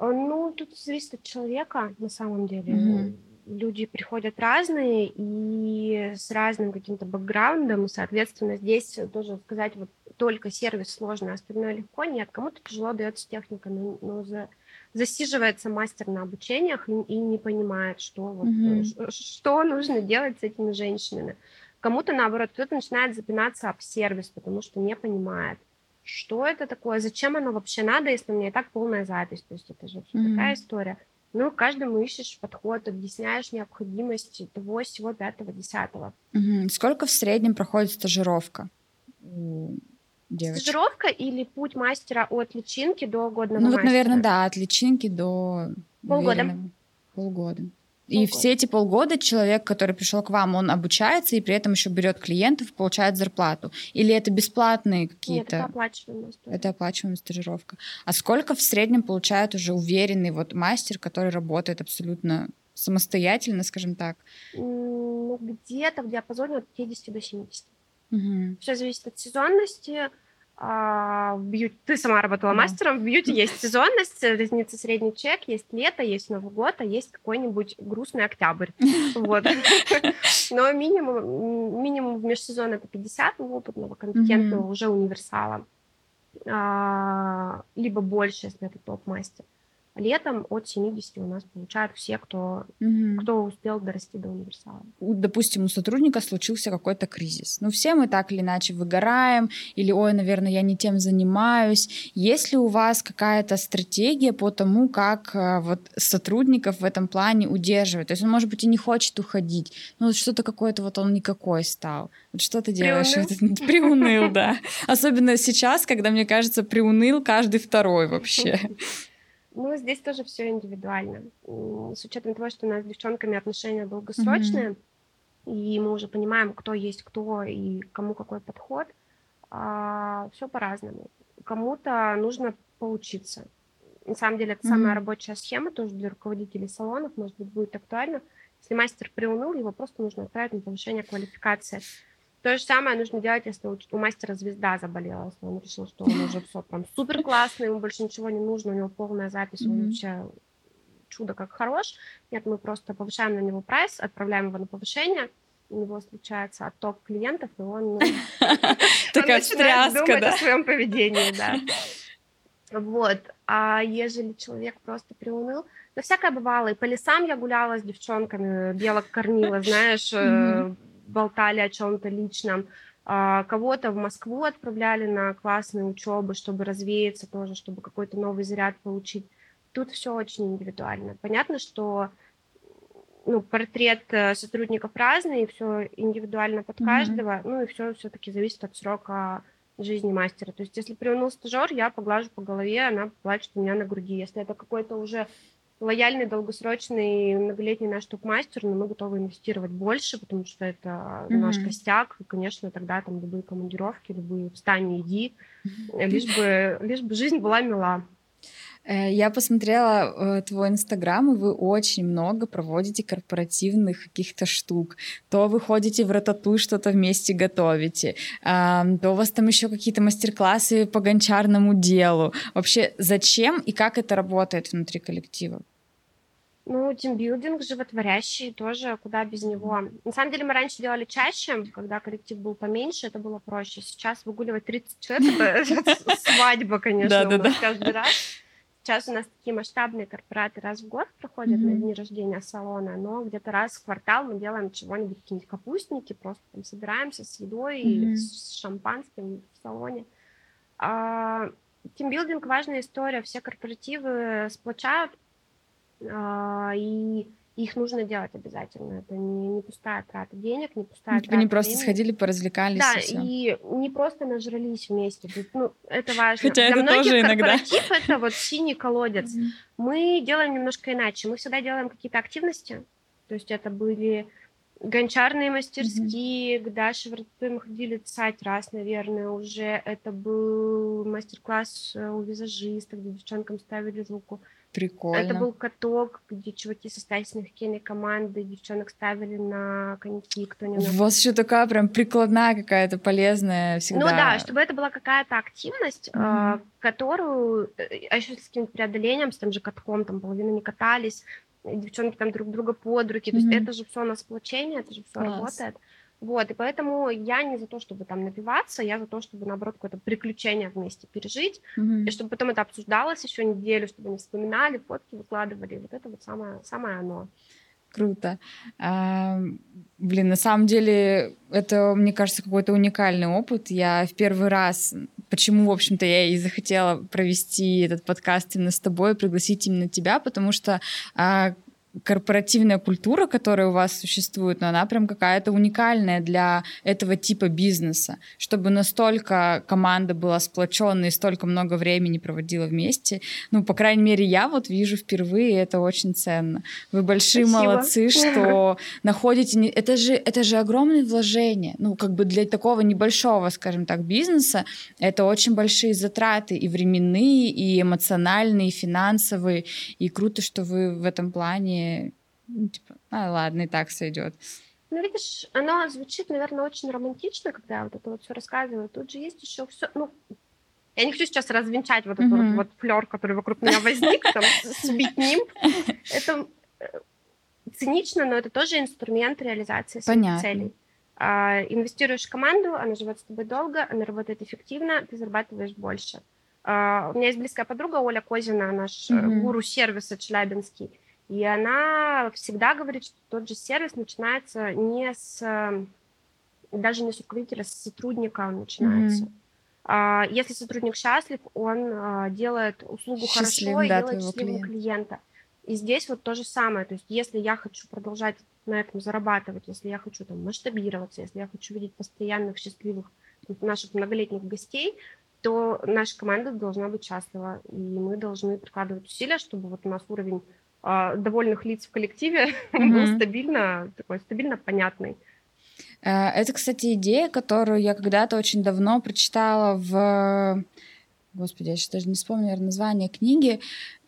А, Ну, тут зависит от человека, на самом деле. Мгм. Люди приходят разные и с разным каким-то бэкграундом, и, соответственно, здесь тоже сказать, вот только сервис сложно, а остальное легко. Нет, кому-то тяжело дается техника, но, но за, засиживается мастер на обучениях и, и не понимает, что, вот, mm-hmm. что нужно делать с этими женщинами. Кому-то, наоборот, кто-то начинает запинаться об сервис, потому что не понимает, что это такое, зачем оно вообще надо, если у меня и так полная запись. То есть это же mm-hmm. такая история. Ну, каждому ищешь подход, объясняешь необходимость того, всего пятого, десятого. Угу. Сколько в среднем проходит стажировка девочек? Стажировка или путь мастера от личинки до годного Ну, вот, мастера? наверное, да, от личинки до... Полгода. Уверенного. Полгода. И все эти полгода человек, который пришел к вам, он обучается и при этом еще берет клиентов, получает зарплату. Или это бесплатные какие-то? Нет, это оплачиваемая Это оплачиваемая стажировка. А сколько в среднем получает уже уверенный вот мастер, который работает абсолютно самостоятельно, скажем так? Ну, где-то в диапазоне от 50 до 70. Угу. Все зависит от сезонности, а, в бьюти, ты сама работала мастером, в бьюти есть сезонность, разница средний чек, есть лето, есть Новый год, а есть какой-нибудь грустный октябрь. Вот. Но минимум, минимум в межсезон это 50 опытного, компетентного, уже универсала. А, либо больше, если это топ-мастер. Летом от 70 у нас получают все, кто, угу. кто успел дорасти до универсала. Допустим, у сотрудника случился какой-то кризис. Ну, все мы так или иначе выгораем, или, ой, наверное, я не тем занимаюсь. Есть ли у вас какая-то стратегия по тому, как э, вот сотрудников в этом плане удерживать? То есть он, может быть, и не хочет уходить, но вот что-то какое-то вот он никакой стал. Вот что ты делаешь? Приуныл, приуныл да. Особенно сейчас, когда, мне кажется, приуныл каждый второй вообще. Ну, здесь тоже все индивидуально. С учетом того, что у нас с девчонками отношения долгосрочные, mm-hmm. и мы уже понимаем, кто есть кто и кому какой подход, а, все по-разному. Кому-то нужно поучиться. На самом деле, это mm-hmm. самая рабочая схема тоже для руководителей салонов, может быть, будет актуально. Если мастер приуныл, его просто нужно отправить на повышение квалификации. То же самое нужно делать, если у, у мастера звезда заболела, если он решил, что он уже все там супер классный, ему больше ничего не нужно, у него полная запись, он вообще чудо как хорош. Нет, мы просто повышаем на него прайс, отправляем его на повышение, у него случается отток клиентов, и он, ну, начинает думать о своем поведении, да. Вот. А ежели человек просто приуныл, да всякое бывало. И по лесам я гуляла с девчонками, белок кормила, знаешь, болтали о чем-то личном. А, кого-то в Москву отправляли на классные учебы, чтобы развеяться тоже, чтобы какой-то новый заряд получить. Тут все очень индивидуально. Понятно, что ну, портрет э, сотрудников разный, все индивидуально под каждого, mm-hmm. ну и все все-таки зависит от срока жизни мастера. То есть, если приунул стажер, я поглажу по голове, она плачет у меня на груди. Если это какой-то уже лояльный, долгосрочный, многолетний наш топ-мастер, но мы готовы инвестировать больше, потому что это mm-hmm. наш костяк, и, конечно, тогда там любые командировки, любые встань иди, лишь, бы, лишь бы жизнь была мила. Э, я посмотрела э, твой инстаграм, и вы очень много проводите корпоративных каких-то штук. То вы ходите в рататуй, что-то вместе готовите, то у вас там еще какие-то мастер-классы по гончарному делу. Вообще, зачем и как это работает внутри коллектива? Ну, тимбилдинг животворящий тоже, куда без него. На самом деле мы раньше делали чаще, когда коллектив был поменьше, это было проще. Сейчас выгуливать 30 человек, это свадьба, конечно, у нас каждый раз. Сейчас у нас такие масштабные корпораты раз в год проходят на дни рождения салона, но где-то раз в квартал мы делаем чего-нибудь, какие-нибудь капустники, просто там собираемся с едой или с шампанским в салоне. А, тимбилдинг важная история, все корпоративы сплочают, а, и их нужно делать обязательно. Это не, не пустая трата денег, не пустая Вы не просто времени. сходили, поразвлекались. Да, и, и не просто нажрались вместе. Ну, это важно. Хотя Для это многих тоже корпоратив иногда. это вот синий колодец. Мы делаем немножко иначе. Мы всегда делаем какие-то активности. То есть это были гончарные мастерские, mm-hmm. к Даше мы ходили цать раз, наверное, уже. Это был мастер-класс э, у визажиста, где девчонкам ставили звуку. Прикольно. Это был каток, где чуваки состоятельной хоккейной команды девчонок ставили на коньки, кто не У вас еще такая прям прикладная какая-то полезная всегда. Ну да, чтобы это была какая-то активность, mm-hmm. которую, э, а еще с каким-то преодолением, с тем же катком, там половина не катались, девчонки там друг друга под руки, mm-hmm. то есть это же все на сплочение, это же все работает. Вот, и поэтому я не за то, чтобы там напиваться, я за то, чтобы, наоборот, какое-то приключение вместе пережить, mm-hmm. и чтобы потом это обсуждалось еще неделю, чтобы они вспоминали, фотки выкладывали. Вот это вот самое, самое оно. Круто. А, блин, на самом деле это, мне кажется, какой-то уникальный опыт. Я в первый раз, почему, в общем-то, я и захотела провести этот подкаст именно с тобой, пригласить именно тебя, потому что а, корпоративная культура, которая у вас существует, но она прям какая-то уникальная для этого типа бизнеса, чтобы настолько команда была сплоченной и столько много времени проводила вместе. Ну, по крайней мере, я вот вижу впервые, и это очень ценно. Вы большие Спасибо. молодцы, что находите... Это же, это же огромное вложение. Ну, как бы для такого небольшого, скажем так, бизнеса это очень большие затраты и временные, и эмоциональные, и финансовые. И круто, что вы в этом плане ну, типа, а, ладно, и так сойдет. Ну, видишь, оно звучит, наверное, очень романтично, когда я вот это вот все рассказываю. Тут же есть еще все, ну, я не хочу сейчас развенчать вот этот mm-hmm. вот, вот флер, который вокруг меня возник, там, сбить ним. Это э, цинично, но это тоже инструмент реализации своих Понятно. целей. А, инвестируешь в команду, она живет с тобой долго, она работает эффективно, ты зарабатываешь больше. А, у меня есть близкая подруга Оля Козина, наш mm-hmm. гуру сервиса Челябинский. И она всегда говорит, что тот же сервис начинается не с, даже не с руководителя, с сотрудника он начинается. Mm-hmm. Если сотрудник счастлив, он а, делает услугу Счастлив, хорошо и да, делает счастливым клиента. клиента. И здесь вот то же самое. То есть если я хочу продолжать на этом зарабатывать, если я хочу там масштабироваться, если я хочу видеть постоянных счастливых наших многолетних гостей, то наша команда должна быть счастлива. И мы должны прикладывать усилия, чтобы вот у нас уровень а, довольных лиц в коллективе mm-hmm. был стабильно, такой стабильно понятный. Э, это, кстати, идея, которую я когда-то очень давно прочитала в Господи, я сейчас даже не вспомню, наверное, название книги.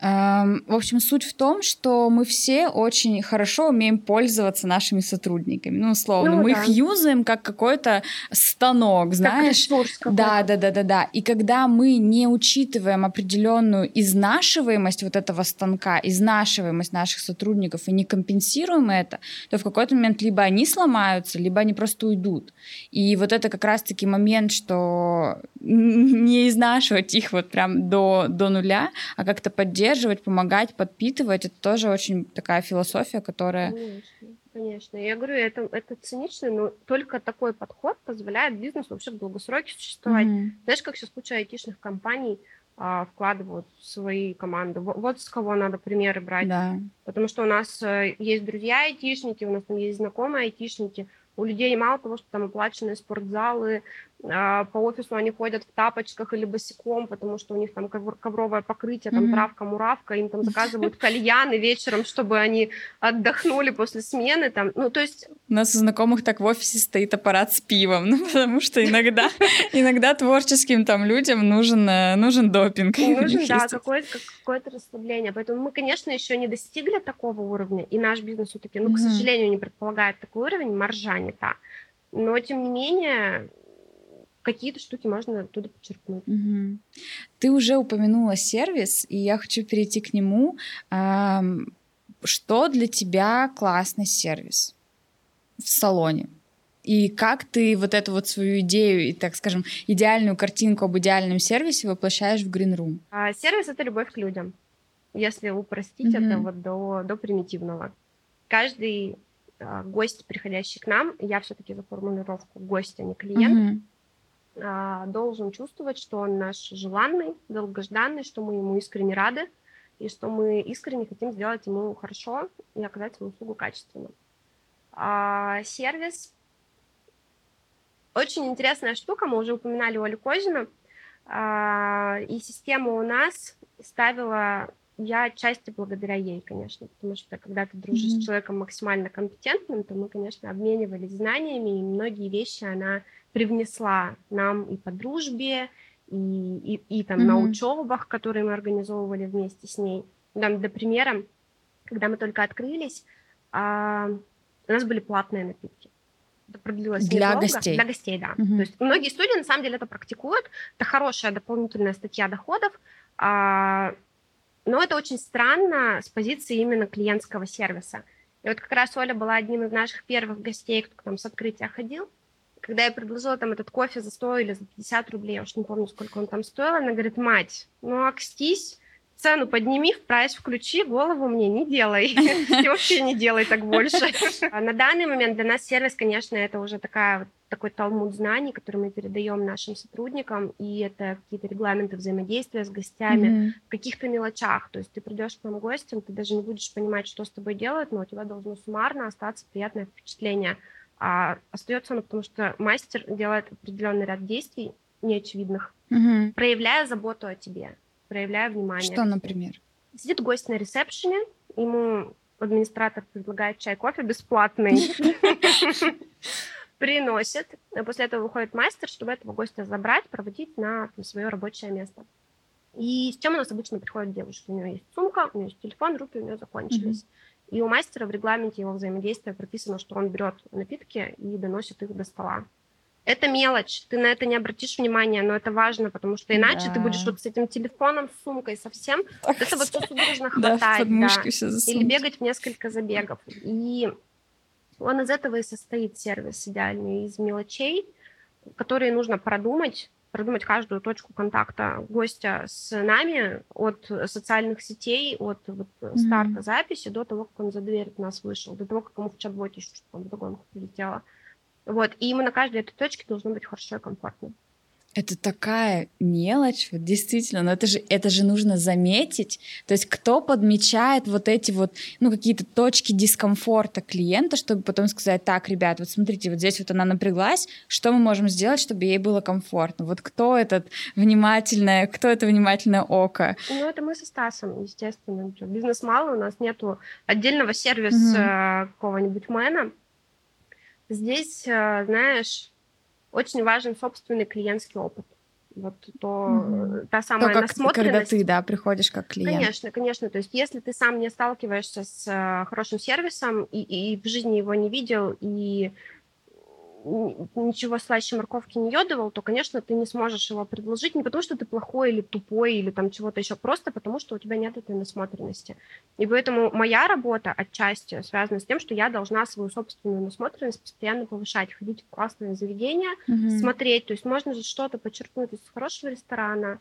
Эм, в общем, суть в том, что мы все очень хорошо умеем пользоваться нашими сотрудниками. Ну, условно, ну, мы да. их юзаем как какой-то станок, знаешь? Как да, да, да, да, да. И когда мы не учитываем определенную изнашиваемость вот этого станка, изнашиваемость наших сотрудников и не компенсируем это, то в какой-то момент либо они сломаются, либо они просто уйдут. И вот это как раз-таки момент, что не изнашивать их вот прям до, до нуля, а как-то поддерживать, помогать, подпитывать. Это тоже очень такая философия, которая... Конечно, конечно. Я говорю, это, это цинично, но только такой подход позволяет бизнесу вообще в долгосроке существовать. Mm-hmm. Знаешь, как сейчас куча айтишных компаний а, вкладывают в свои команды. Вот, вот с кого надо примеры брать. Да. Потому что у нас э, есть друзья айтишники, у нас там есть знакомые айтишники, у людей мало того, что там оплаченные спортзалы, по офису они ходят в тапочках или босиком, потому что у них там ковровое покрытие, там mm-hmm. травка, муравка, им там заказывают кальяны вечером, чтобы они отдохнули после смены, там, ну, то есть... У нас у знакомых так в офисе стоит аппарат с пивом, ну, потому что иногда, иногда творческим там людям нужен, э, нужен допинг. Нужен, да, какое-то, какое-то расслабление, поэтому мы, конечно, еще не достигли такого уровня, и наш бизнес все-таки, ну, к сожалению, не предполагает такой уровень, маржа не та, но, тем не менее, какие-то штуки можно оттуда подчеркнуть. Угу. Ты уже упомянула сервис, и я хочу перейти к нему. Что для тебя классный сервис в салоне? И как ты вот эту вот свою идею и, так скажем, идеальную картинку об идеальном сервисе воплощаешь в Green Room? А, сервис — это любовь к людям, если упростить mm-hmm. это вот до, до примитивного. Каждый а, гость, приходящий к нам, я все-таки за формулировку гость, а не клиент, mm-hmm должен чувствовать, что он наш желанный, долгожданный, что мы ему искренне рады, и что мы искренне хотим сделать ему хорошо и оказать ему услугу качественно. А, сервис очень интересная штука, мы уже упоминали Олю Козину, а, и система у нас ставила я отчасти благодаря ей, конечно, потому что когда ты дружишь mm-hmm. с человеком максимально компетентным, то мы, конечно, обменивались знаниями, и многие вещи она привнесла нам и по дружбе, и, и, и там mm-hmm. на учебах, которые мы организовывали вместе с ней. Там, для примера, когда мы только открылись, а, у нас были платные напитки. Это продлилось для недолго. гостей. Для гостей, да. Mm-hmm. То есть многие студии на самом деле это практикуют. Это хорошая дополнительная статья доходов. А, но это очень странно с позиции именно клиентского сервиса. И вот как раз Оля была одним из наших первых гостей, кто к нам с открытия ходил. Когда я предложила там этот кофе за 100 или за 50 рублей, я уж не помню, сколько он там стоил, она говорит, мать, ну окстись, цену подними, в прайс включи, голову мне не делай. И вообще не делай так больше. На данный момент для нас сервис, конечно, это уже такая такой талмуд знаний, который мы передаем нашим сотрудникам, и это какие-то регламенты взаимодействия с гостями mm-hmm. в каких-то мелочах. То есть ты придешь к нам гостям, ты даже не будешь понимать, что с тобой делают, но у тебя должно суммарно остаться приятное впечатление. А остается оно потому, что мастер делает определенный ряд действий неочевидных, mm-hmm. проявляя заботу о тебе проявляя внимание. Что, например? Сидит гость на ресепшене, ему администратор предлагает чай, кофе бесплатный, приносит, а после этого выходит мастер, чтобы этого гостя забрать, проводить на свое рабочее место. И с чем у нас обычно приходят девушки? У нее есть сумка, у нее есть телефон, руки у нее закончились. И у мастера в регламенте его взаимодействия прописано, что он берет напитки и доносит их до стола. Это мелочь, ты на это не обратишь внимания, но это важно, потому что иначе да. ты будешь вот с этим телефоном, с сумкой совсем, так, это вот все судорожно хватать, да, да. или бегать в несколько забегов. И он из этого и состоит сервис идеальный, из мелочей, которые нужно продумать, продумать каждую точку контакта гостя с нами от социальных сетей, от вот, mm-hmm. старта записи до того, как он за дверь от нас вышел, до того, как ему в чат-боте еще что-то вдогонку прилетело. Вот, и ему на каждой этой точке должно быть хорошо и комфортно. Это такая мелочь, вот действительно, но это же, это же нужно заметить. То есть кто подмечает вот эти вот, ну, какие-то точки дискомфорта клиента, чтобы потом сказать, так, ребят, вот смотрите, вот здесь вот она напряглась, что мы можем сделать, чтобы ей было комфортно? Вот кто этот внимательное, кто это внимательное око? Ну, это мы со Стасом, естественно. Бизнес мало, у нас нету отдельного сервиса mm-hmm. какого-нибудь мэна, Здесь, э, знаешь, очень важен собственный клиентский опыт. Вот то, mm-hmm. та самая то, как, насмотренность. Когда ты, да, приходишь как клиент. Конечно, конечно. То есть если ты сам не сталкиваешься с э, хорошим сервисом и, и в жизни его не видел, и ничего слаще морковки не йодовал, то, конечно, ты не сможешь его предложить не потому, что ты плохой или тупой или там чего-то еще, просто потому, что у тебя нет этой насмотренности. И поэтому моя работа отчасти связана с тем, что я должна свою собственную насмотренность постоянно повышать, ходить в классные заведения, mm-hmm. смотреть. То есть можно же что-то подчеркнуть из хорошего ресторана,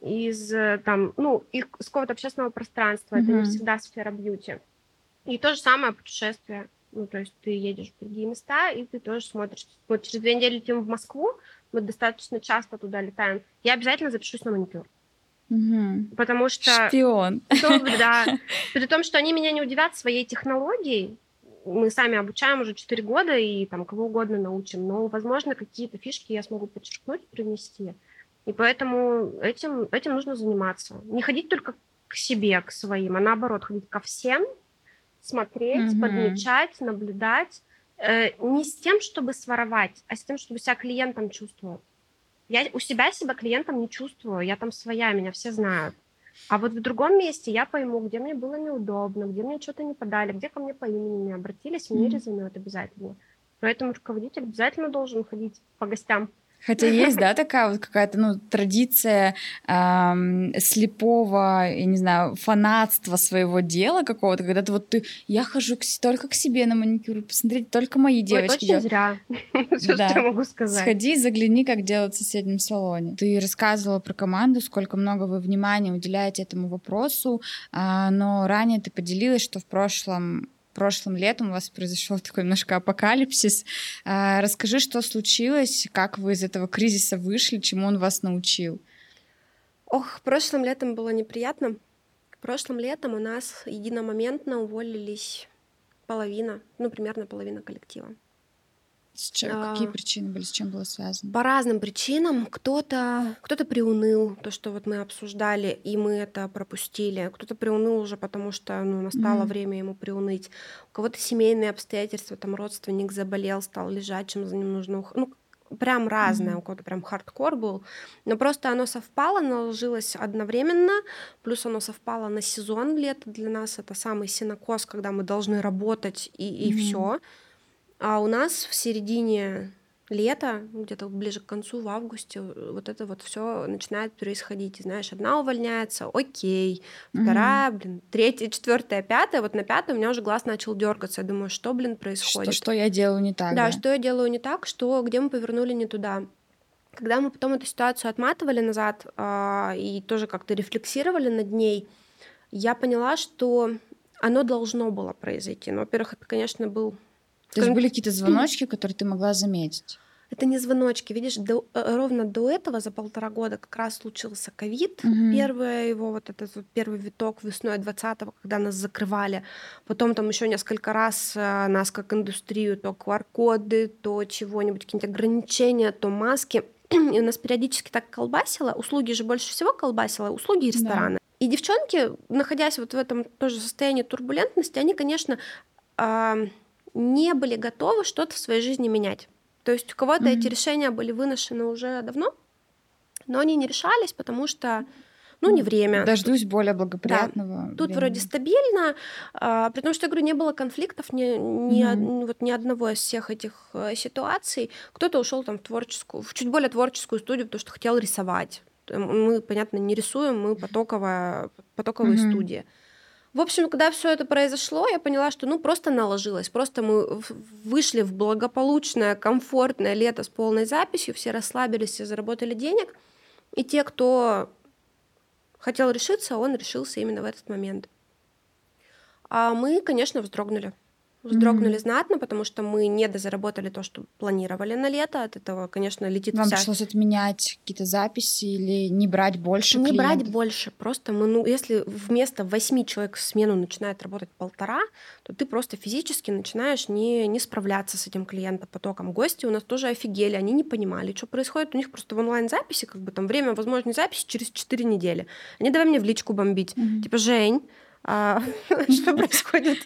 из там, ну, из какого-то общественного пространства. Mm-hmm. Это не всегда сфера бьюти. И то же самое путешествие. Ну, то есть ты едешь в другие места, и ты тоже смотришь. Вот через две недели летим в Москву, мы достаточно часто туда летаем. Я обязательно запишусь на маникюр. Угу. Потому что... Шпион. Ну, да. При том, что они меня не удивят своей технологией. Мы сами обучаем уже 4 года и там кого угодно научим. Но, возможно, какие-то фишки я смогу подчеркнуть, привнести. И поэтому этим, этим нужно заниматься. Не ходить только к себе, к своим, а наоборот, ходить ко всем – смотреть, mm-hmm. подмечать, наблюдать. Э, не с тем, чтобы своровать, а с тем, чтобы себя клиентом чувствовать. Я у себя себя клиентом не чувствую, я там своя, меня все знают. А вот в другом месте я пойму, где мне было неудобно, где мне что-то не подали, где ко мне по имени не обратились, мне mm-hmm. резюмируют обязательно. Поэтому руководитель обязательно должен ходить по гостям. Хотя есть, да, такая вот какая-то, ну, традиция эм, слепого, я не знаю, фанатства своего дела какого-то, когда ты вот ты, я хожу к, только к себе на маникюр, посмотрите, только мои девочки Ой, очень зря, все, что я могу сказать. Сходи, загляни, как делают в соседнем салоне. Ты рассказывала про команду, сколько много вы внимания уделяете этому вопросу, э, но ранее ты поделилась, что в прошлом прошлым летом у вас произошел такой немножко апокалипсис. А, расскажи, что случилось, как вы из этого кризиса вышли, чему он вас научил? Ох, прошлым летом было неприятно. Прошлым летом у нас единомоментно уволились половина, ну, примерно половина коллектива. Чем, а, какие причины были, с чем было связано? По разным причинам. Кто-то кто приуныл, то, что вот мы обсуждали, и мы это пропустили. Кто-то приуныл уже, потому что ну, настало mm-hmm. время ему приуныть. У кого-то семейные обстоятельства, там родственник заболел, стал лежачим, за ним нужно ух... Ну, прям разное, mm-hmm. у кого-то прям хардкор был, но просто оно совпало, наложилось одновременно, плюс оно совпало на сезон лета для нас, это самый синокос, когда мы должны работать и, и mm-hmm. все. А у нас в середине лето, где-то ближе к концу, в августе, вот это вот все начинает происходить. И знаешь, одна увольняется, окей, вторая, mm-hmm. блин, третья, четвертая, пятая. Вот на пятую у меня уже глаз начал дергаться. Я думаю, что, блин, происходит? Что, что я делаю не так? Да, да, что я делаю не так, что где мы повернули не туда. Когда мы потом эту ситуацию отматывали назад э, и тоже как-то рефлексировали над ней, я поняла, что оно должно было произойти. Но, во-первых, это, конечно, был то есть были какие-то звоночки, которые ты могла заметить? Это не звоночки. Видишь, до, э, ровно до этого, за полтора года, как раз случился ковид. Угу. Первый его, вот этот вот первый виток весной 20-го, когда нас закрывали. Потом там еще несколько раз э, нас как индустрию, то QR-коды, то чего-нибудь, какие-нибудь ограничения, то маски. И у нас периодически так колбасило. Услуги же больше всего колбасило, услуги и рестораны. Да. И девчонки, находясь вот в этом тоже состоянии турбулентности, они, конечно, не были готовы что-то в своей жизни менять. То есть у кого-то mm-hmm. эти решения были выношены уже давно, но они не решались, потому что ну, не время. Дождусь более благоприятного. Да. Тут времени. вроде стабильно, а, при том, что я говорю, не было конфликтов ни, ни, mm-hmm. од, вот, ни одного из всех этих э, ситуаций. Кто-то ушел там в творческую, в чуть более творческую студию, потому что хотел рисовать. Мы, понятно, не рисуем, мы потоковая, потоковые mm-hmm. студии. В общем, когда все это произошло, я поняла, что ну просто наложилось. Просто мы вышли в благополучное, комфортное лето с полной записью, все расслабились, все заработали денег. И те, кто хотел решиться, он решился именно в этот момент. А мы, конечно, вздрогнули вздрогнули mm-hmm. знатно, потому что мы не дозаработали то, что планировали на лето. От этого, конечно, летит Вам вся... пришлось отменять какие-то записи или не брать больше Не клиентов? брать больше. Просто мы, ну, если вместо восьми человек в смену начинает работать полтора, то ты просто физически начинаешь не, не справляться с этим клиентопотоком. Гости у нас тоже офигели, они не понимали, что происходит. У них просто в онлайн-записи, как бы там время возможной записи через 4 недели. Они давай мне в личку бомбить. Mm-hmm. Типа, Жень, что происходит,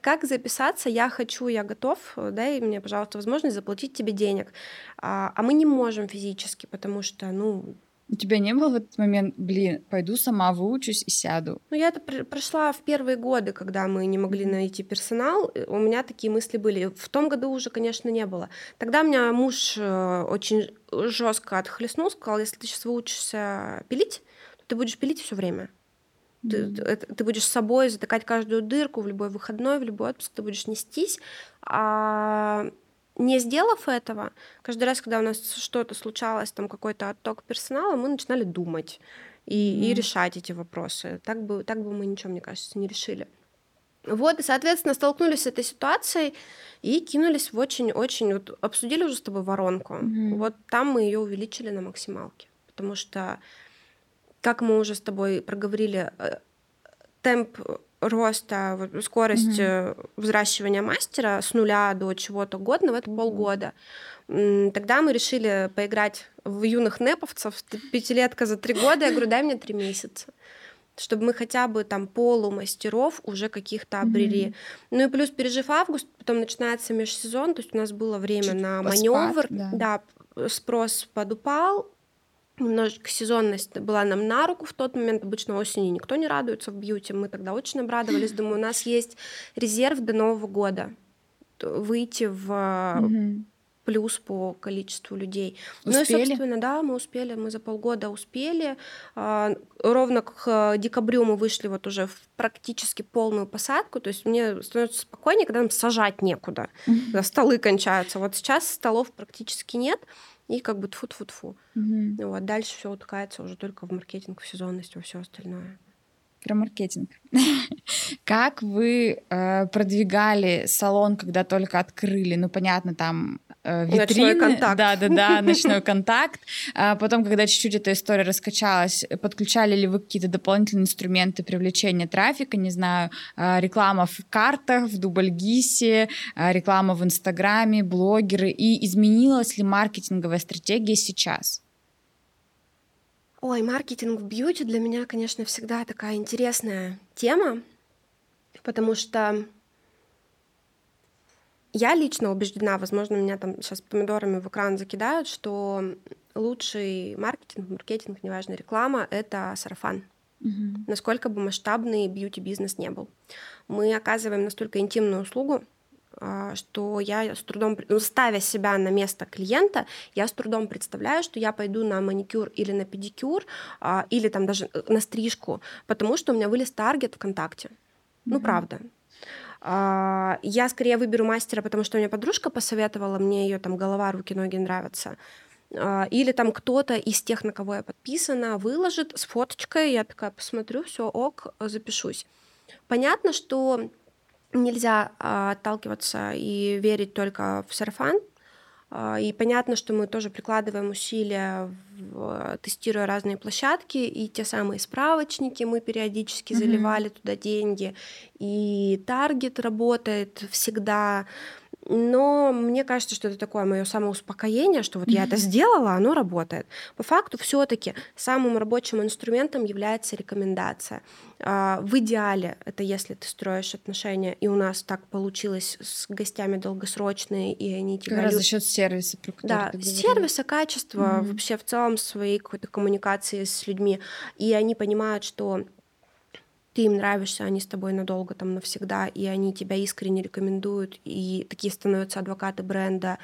как записаться, я хочу, я готов, дай мне, пожалуйста, возможность заплатить тебе денег. А, а мы не можем физически, потому что, ну, у тебя не было в этот момент, блин, пойду сама выучусь и сяду? Ну, я это прошла в первые годы, когда мы не могли найти персонал. У меня такие мысли были. В том году уже, конечно, не было. Тогда у меня муж э, очень жестко отхлестнул, сказал, если ты сейчас выучишься пилить, то ты будешь пилить все время. Ты, ты будешь с собой затыкать каждую дырку в любой выходной, в любой отпуск, ты будешь нестись. А не сделав этого, каждый раз, когда у нас что-то случалось, там какой-то отток персонала, мы начинали думать и, mm. и решать эти вопросы. Так бы, так бы мы ничего, мне кажется, не решили. Вот, и, соответственно, столкнулись с этой ситуацией и кинулись в очень-очень... Вот обсудили уже с тобой воронку. Mm-hmm. Вот там мы ее увеличили на максималке. Потому что как мы уже с тобой проговорили, э, темп роста, скорость mm-hmm. взращивания мастера с нуля до чего-то годного это полгода. Тогда мы решили поиграть в юных неповцев, пятилетка за три года. Я говорю, дай мне три месяца чтобы мы хотя бы там полумастеров уже каких-то обрели. Mm-hmm. Ну и плюс пережив август, потом начинается межсезон, то есть у нас было время Чуть на маневр, да. да, спрос подупал, немножечко сезонность была нам на руку в тот момент. Обычно осенью никто не радуется в бьюти. Мы тогда очень обрадовались. Думаю, у нас есть резерв до Нового года выйти в плюс по количеству людей. Успели? Ну и, собственно, да, мы успели, мы за полгода успели. А, ровно к декабрю мы вышли вот уже в практически полную посадку, то есть мне становится спокойнее, когда нам сажать некуда, когда столы кончаются. Вот сейчас столов практически нет, и как бы тфу-тфу-тфу. Угу. Вот, дальше все утыкается уже только в маркетинг, в сезонность, во все остальное. Про маркетинг. как вы э, продвигали салон, когда только открыли? Ну, понятно, там э, витрины. Ночной контакт. Да, да, да, ночной контакт. А потом, когда чуть-чуть эта история раскачалась, подключали ли вы какие-то дополнительные инструменты привлечения трафика? Не знаю, э, реклама в картах, в Дубльгисе, э, реклама в Инстаграме, блогеры. И изменилась ли маркетинговая стратегия сейчас? Ой, маркетинг в бьюти для меня, конечно, всегда такая интересная тема, потому что я лично убеждена, возможно, меня там сейчас помидорами в экран закидают, что лучший маркетинг, маркетинг, неважно, реклама — это сарафан. Угу. Насколько бы масштабный бьюти-бизнес не был. Мы оказываем настолько интимную услугу, что я с трудом, ну, ставя себя на место клиента, я с трудом представляю, что я пойду на маникюр или на педикюр, а, или там даже э, на стрижку, потому что у меня вылез таргет ВКонтакте. Mm-hmm. Ну, правда. А, я скорее выберу мастера, потому что у меня подружка посоветовала, мне ее там голова, руки, ноги нравятся. Или там кто-то из тех, на кого я подписана, выложит с фоточкой, я такая посмотрю, все, ок, запишусь. Понятно, что нельзя а, отталкиваться и верить только в сарафан. А, и понятно, что мы тоже прикладываем усилия, в, тестируя разные площадки, и те самые справочники мы периодически mm-hmm. заливали туда деньги, и таргет работает всегда. Но мне кажется, что это такое мое самоуспокоение, что вот я это сделала, оно работает. По факту все-таки самым рабочим инструментом является рекомендация. А, в идеале это если ты строишь отношения, и у нас так получилось с гостями долгосрочные, и они тебя... Как раз за счет сервиса, про Да, сервиса, качества, mm-hmm. вообще в целом своей какой-то коммуникации с людьми. И они понимают, что ты им нравишься, они с тобой надолго, там, навсегда, и они тебя искренне рекомендуют, и такие становятся адвокаты бренда,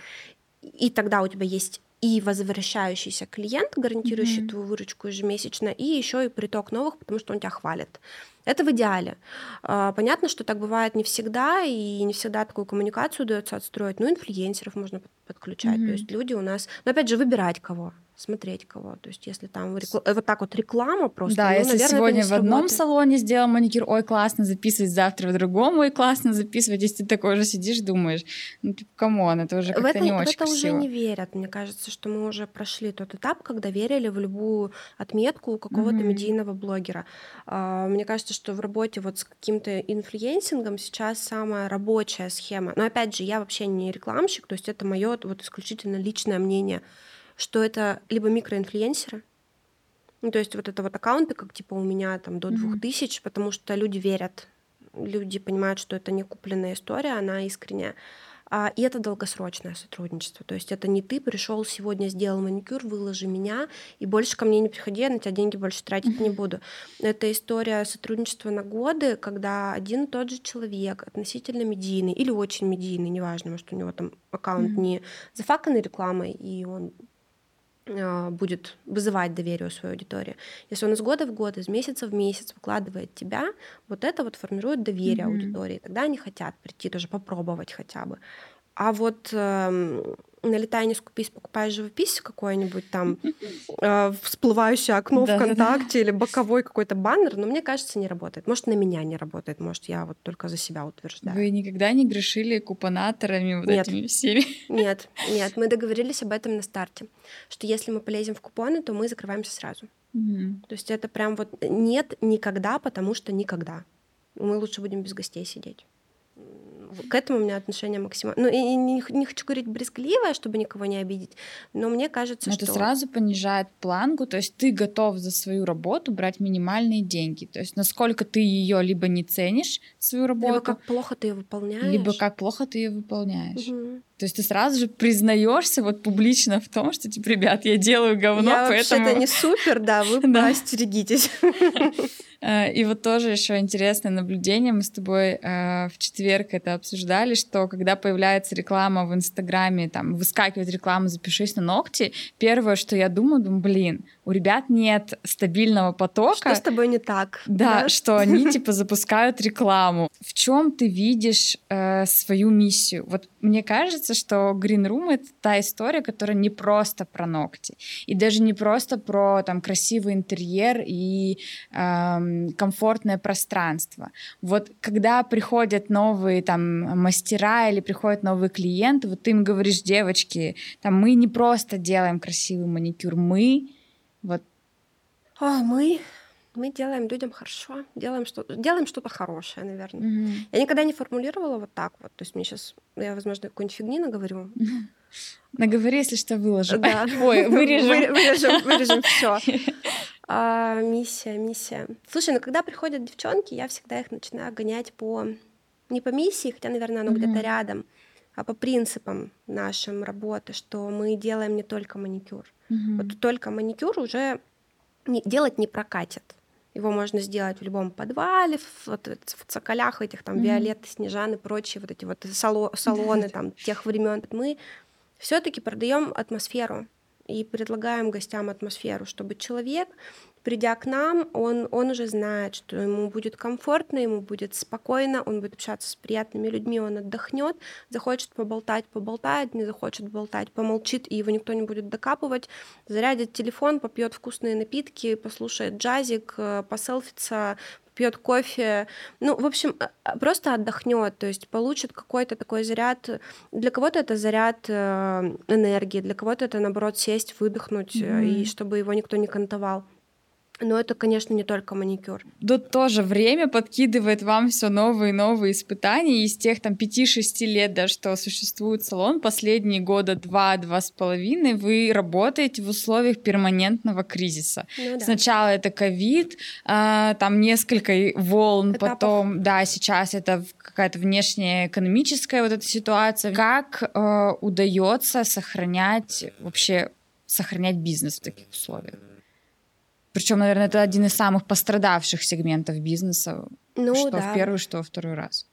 и тогда у тебя есть и возвращающийся клиент, гарантирующий mm-hmm. твою выручку ежемесячно, и еще и приток новых, потому что он тебя хвалит. Это в идеале. А, понятно, что так бывает не всегда, и не всегда такую коммуникацию удается отстроить. Ну, инфлюенсеров можно подключать. Mm-hmm. То есть люди у нас... Но опять же, выбирать кого смотреть кого. То есть если там рекл... вот так вот реклама просто. Да, ну, если наверное, сегодня в одном салоне сделал маникюр, ой, классно записывать, завтра в другом, ой, классно записывать. Если ты такой же сидишь, думаешь, ну, типа, come on, это уже как-то не очень В это красиво. уже не верят. Мне кажется, что мы уже прошли тот этап, когда верили в любую отметку какого-то mm-hmm. медийного блогера. А, мне кажется, что в работе вот с каким-то инфлюенсингом сейчас самая рабочая схема. Но опять же, я вообще не рекламщик, то есть это мое вот исключительно личное мнение что это либо микроинфлюенсеры, ну, то есть вот это вот аккаунты, как типа у меня там до двух тысяч, потому что люди верят, люди понимают, что это не купленная история, она искренняя. А, и это долгосрочное сотрудничество. То есть это не ты пришел сегодня, сделал маникюр, выложи меня, и больше ко мне не приходи, я на тебя деньги больше тратить не буду. Это история сотрудничества на годы, когда один и тот же человек, относительно медийный или очень медийный, неважно, может, у него там аккаунт mm-hmm. не зафаканный рекламой, и он будет вызывать доверие у своей аудитории. Если он из года в год, из месяца в месяц выкладывает тебя, вот это вот формирует доверие mm-hmm. аудитории. Тогда они хотят прийти тоже попробовать хотя бы. А вот э, налетай, не скупись, покупай живопись какое-нибудь там э, всплывающее окно ВКонтакте или боковой какой-то баннер, но мне кажется, не работает. Может, на меня не работает, может, я вот только за себя утверждаю. Вы никогда не грешили купонаторами вот нет. этими всеми? Нет, нет, мы договорились об этом на старте, что если мы полезем в купоны, то мы закрываемся сразу. Угу. То есть это прям вот нет никогда, потому что никогда. Мы лучше будем без гостей сидеть к этому у меня отношение максимально. Ну, и не, не хочу говорить брезгливое, чтобы никого не обидеть, но мне кажется, но что... Это сразу понижает планку, то есть ты готов за свою работу брать минимальные деньги. То есть насколько ты ее либо не ценишь, свою работу... Либо как плохо ты ее выполняешь. Либо как плохо ты ее выполняешь. Угу. То есть ты сразу же признаешься вот публично в том, что, типа, ребят, я делаю говно, я поэтому... вообще-то не супер, да, вы да. остерегитесь. Э, и вот тоже еще интересное наблюдение. Мы с тобой э, в четверг это обсуждали, что когда появляется реклама в Инстаграме, там выскакивает реклама «Запишись на ногти», первое, что я думаю, думаю, блин, у ребят нет стабильного потока. Что с тобой не так? Да, да? что они типа запускают рекламу. В чем ты видишь э, свою миссию? Вот мне кажется, что Green Room это та история, которая не просто про ногти и даже не просто про там красивый интерьер и э, комфортное пространство. Вот когда приходят новые там мастера или приходят новые клиенты, вот ты им говоришь, девочки, там мы не просто делаем красивый маникюр, мы вот. А, мы мы делаем людям хорошо, делаем что делаем что-то хорошее, наверное. Mm-hmm. Я никогда не формулировала вот так вот. То есть мне сейчас, я, возможно, какой-нибудь фигни наговорю. Mm-hmm. Наговори, если что, выложу. Да. Ой, вырежем. вырежем, вырежем все. А, миссия, миссия. Слушай, ну когда приходят девчонки, я всегда их начинаю гонять по не по миссии, хотя, наверное, оно mm-hmm. где-то рядом, а по принципам нашим работы, что мы делаем не только маникюр. Mm-hmm. Вот только маникюр уже не, делать не прокатит. Его можно сделать в любом подвале, в, вот, в цоколях этих там mm-hmm. Виолетты, Снежаны, прочие вот эти вот сало, салоны там тех времен. Мы все-таки продаем атмосферу и предлагаем гостям атмосферу, чтобы человек придя к нам, он, он уже знает, что ему будет комфортно, ему будет спокойно, он будет общаться с приятными людьми, он отдохнет, захочет поболтать, поболтает, не захочет болтать, помолчит, и его никто не будет докапывать, зарядит телефон, попьет вкусные напитки, послушает джазик, э, поселфится, пьет кофе, ну, в общем, э, э, просто отдохнет, то есть получит какой-то такой заряд. Для кого-то это заряд энергии, для кого-то это наоборот сесть, выдохнуть, mm-hmm. и чтобы его никто не кантовал. Но это, конечно, не только маникюр. Тут тоже время подкидывает вам все новые и новые испытания. Из тех там 5-6 лет, да, что существует салон, последние года два-два с половиной вы работаете в условиях перманентного кризиса. Ну, да. Сначала это ковид, а, там несколько волн, Этапов. потом, да, сейчас это какая-то внешняя экономическая вот эта ситуация. Как э, удается сохранять вообще сохранять бизнес в таких условиях? Причем, наверное, это один из самых пострадавших сегментов бизнеса. Ну, что да. в первый, что во второй раз.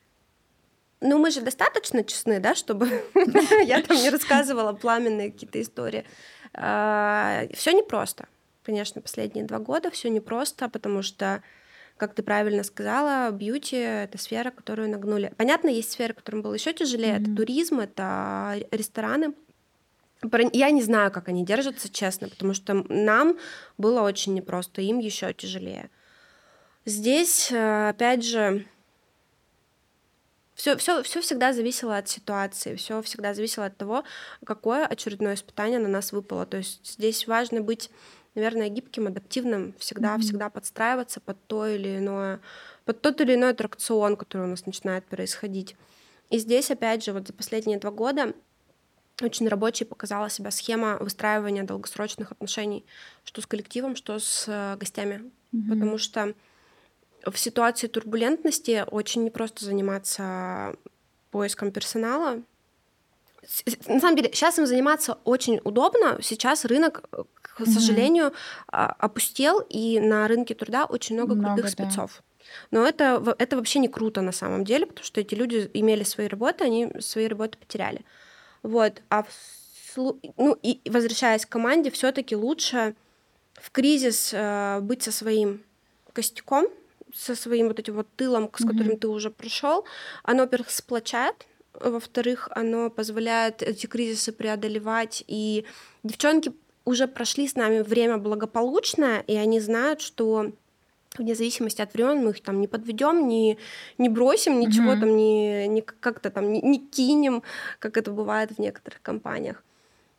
Ну, мы же достаточно честны, да, чтобы я там не рассказывала пламенные какие-то истории. А, все непросто. Конечно, последние два года все непросто, потому что как ты правильно сказала, бьюти — это сфера, которую нагнули. Понятно, есть сфера, которым было еще тяжелее. Mm-hmm. Это туризм, это рестораны. Я не знаю, как они держатся, честно, потому что нам было очень непросто, им еще тяжелее. Здесь, э, опять же, все, все, все всегда зависело от ситуации, все всегда зависело от того, какое очередное испытание на нас выпало. То есть здесь важно быть, наверное, гибким, адаптивным, всегда, mm-hmm. всегда подстраиваться под то или иное, под тот или иной аттракцион, который у нас начинает происходить. И здесь, опять же, вот за последние два года очень рабочей показала себя схема выстраивания долгосрочных отношений, что с коллективом, что с э, гостями. Mm-hmm. Потому что в ситуации турбулентности очень непросто заниматься поиском персонала. На самом деле, сейчас им заниматься очень удобно. Сейчас рынок, э, к mm-hmm. сожалению, а, опустел, и на рынке труда очень много, много крутых да. спецов. Но это, это вообще не круто на самом деле, потому что эти люди имели свои работы, они свои работы потеряли. Вот, а в, ну и возвращаясь к команде, все-таки лучше в кризис э, быть со своим костяком, со своим вот этим вот тылом, с которым mm-hmm. ты уже прошел. Оно, во-первых, сплочает, во-вторых, оно позволяет эти кризисы преодолевать. И девчонки уже прошли с нами время благополучное, и они знают, что вне зависимости от времен мы их там не подведем, не, не бросим, ничего mm-hmm. там не, не как-то там не, не кинем, как это бывает в некоторых компаниях.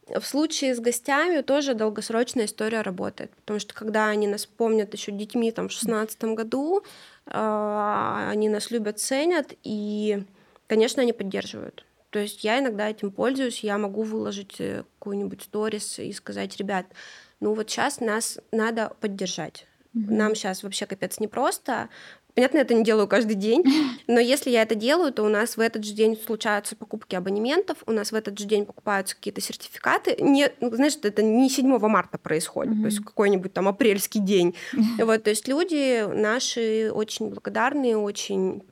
В случае с гостями тоже долгосрочная история работает, потому что когда они нас помнят еще детьми там в шестнадцатом году, э, они нас любят, ценят, и, конечно, они поддерживают. То есть я иногда этим пользуюсь, я могу выложить э, какую-нибудь сторис и сказать, ребят, ну вот сейчас нас надо поддержать Mm-hmm. Нам сейчас вообще капец непросто. Понятно, я это не делаю каждый день, но если я это делаю, то у нас в этот же день случаются покупки абонементов, у нас в этот же день покупаются какие-то сертификаты. Не, ну, знаешь, это не 7 марта происходит, mm-hmm. то есть какой-нибудь там апрельский день. Mm-hmm. Вот, то есть люди наши очень благодарные, очень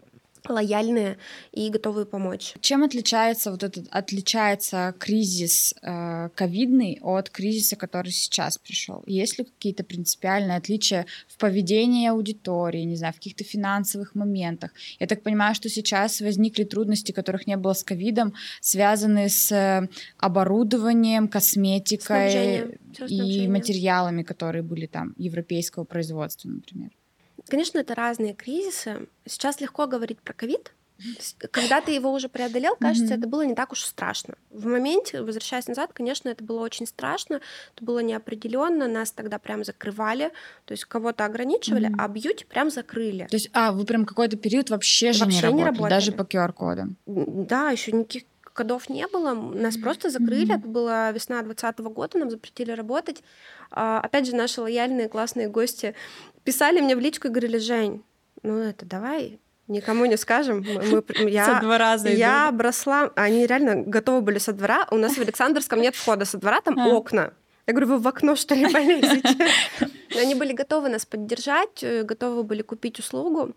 лояльные и готовые помочь. Чем отличается вот этот отличается кризис э, ковидный от кризиса, который сейчас пришел? Есть ли какие-то принципиальные отличия в поведении аудитории, не знаю, в каких-то финансовых моментах? Я так понимаю, что сейчас возникли трудности, которых не было с ковидом, связанные с э, оборудованием, косметикой и материалами, которые были там европейского производства, например. Конечно, это разные кризисы. Сейчас легко говорить про ковид. Когда ты его уже преодолел, кажется, mm-hmm. это было не так уж страшно. В моменте, возвращаясь назад, конечно, это было очень страшно, это было неопределенно, нас тогда прям закрывали, то есть кого-то ограничивали, mm-hmm. а бьюти прям закрыли. То есть, а, вы прям какой-то период вообще же вообще не, работали, не работали, даже по QR-кодам? Да, еще никаких кодов не было, нас просто закрыли, это была весна 2020 года, нам запретили работать. А, опять же, наши лояльные классные гости писали мне в личку и говорили, Жень, ну это давай никому не скажем. Мы, мы, я, со двора зайду. Я бросла... Они реально готовы были со двора. У нас в Александрском нет входа со двора, там а. окна. Я говорю, вы в окно, что ли, полезете? Они были готовы нас поддержать, э, готовы были купить услугу.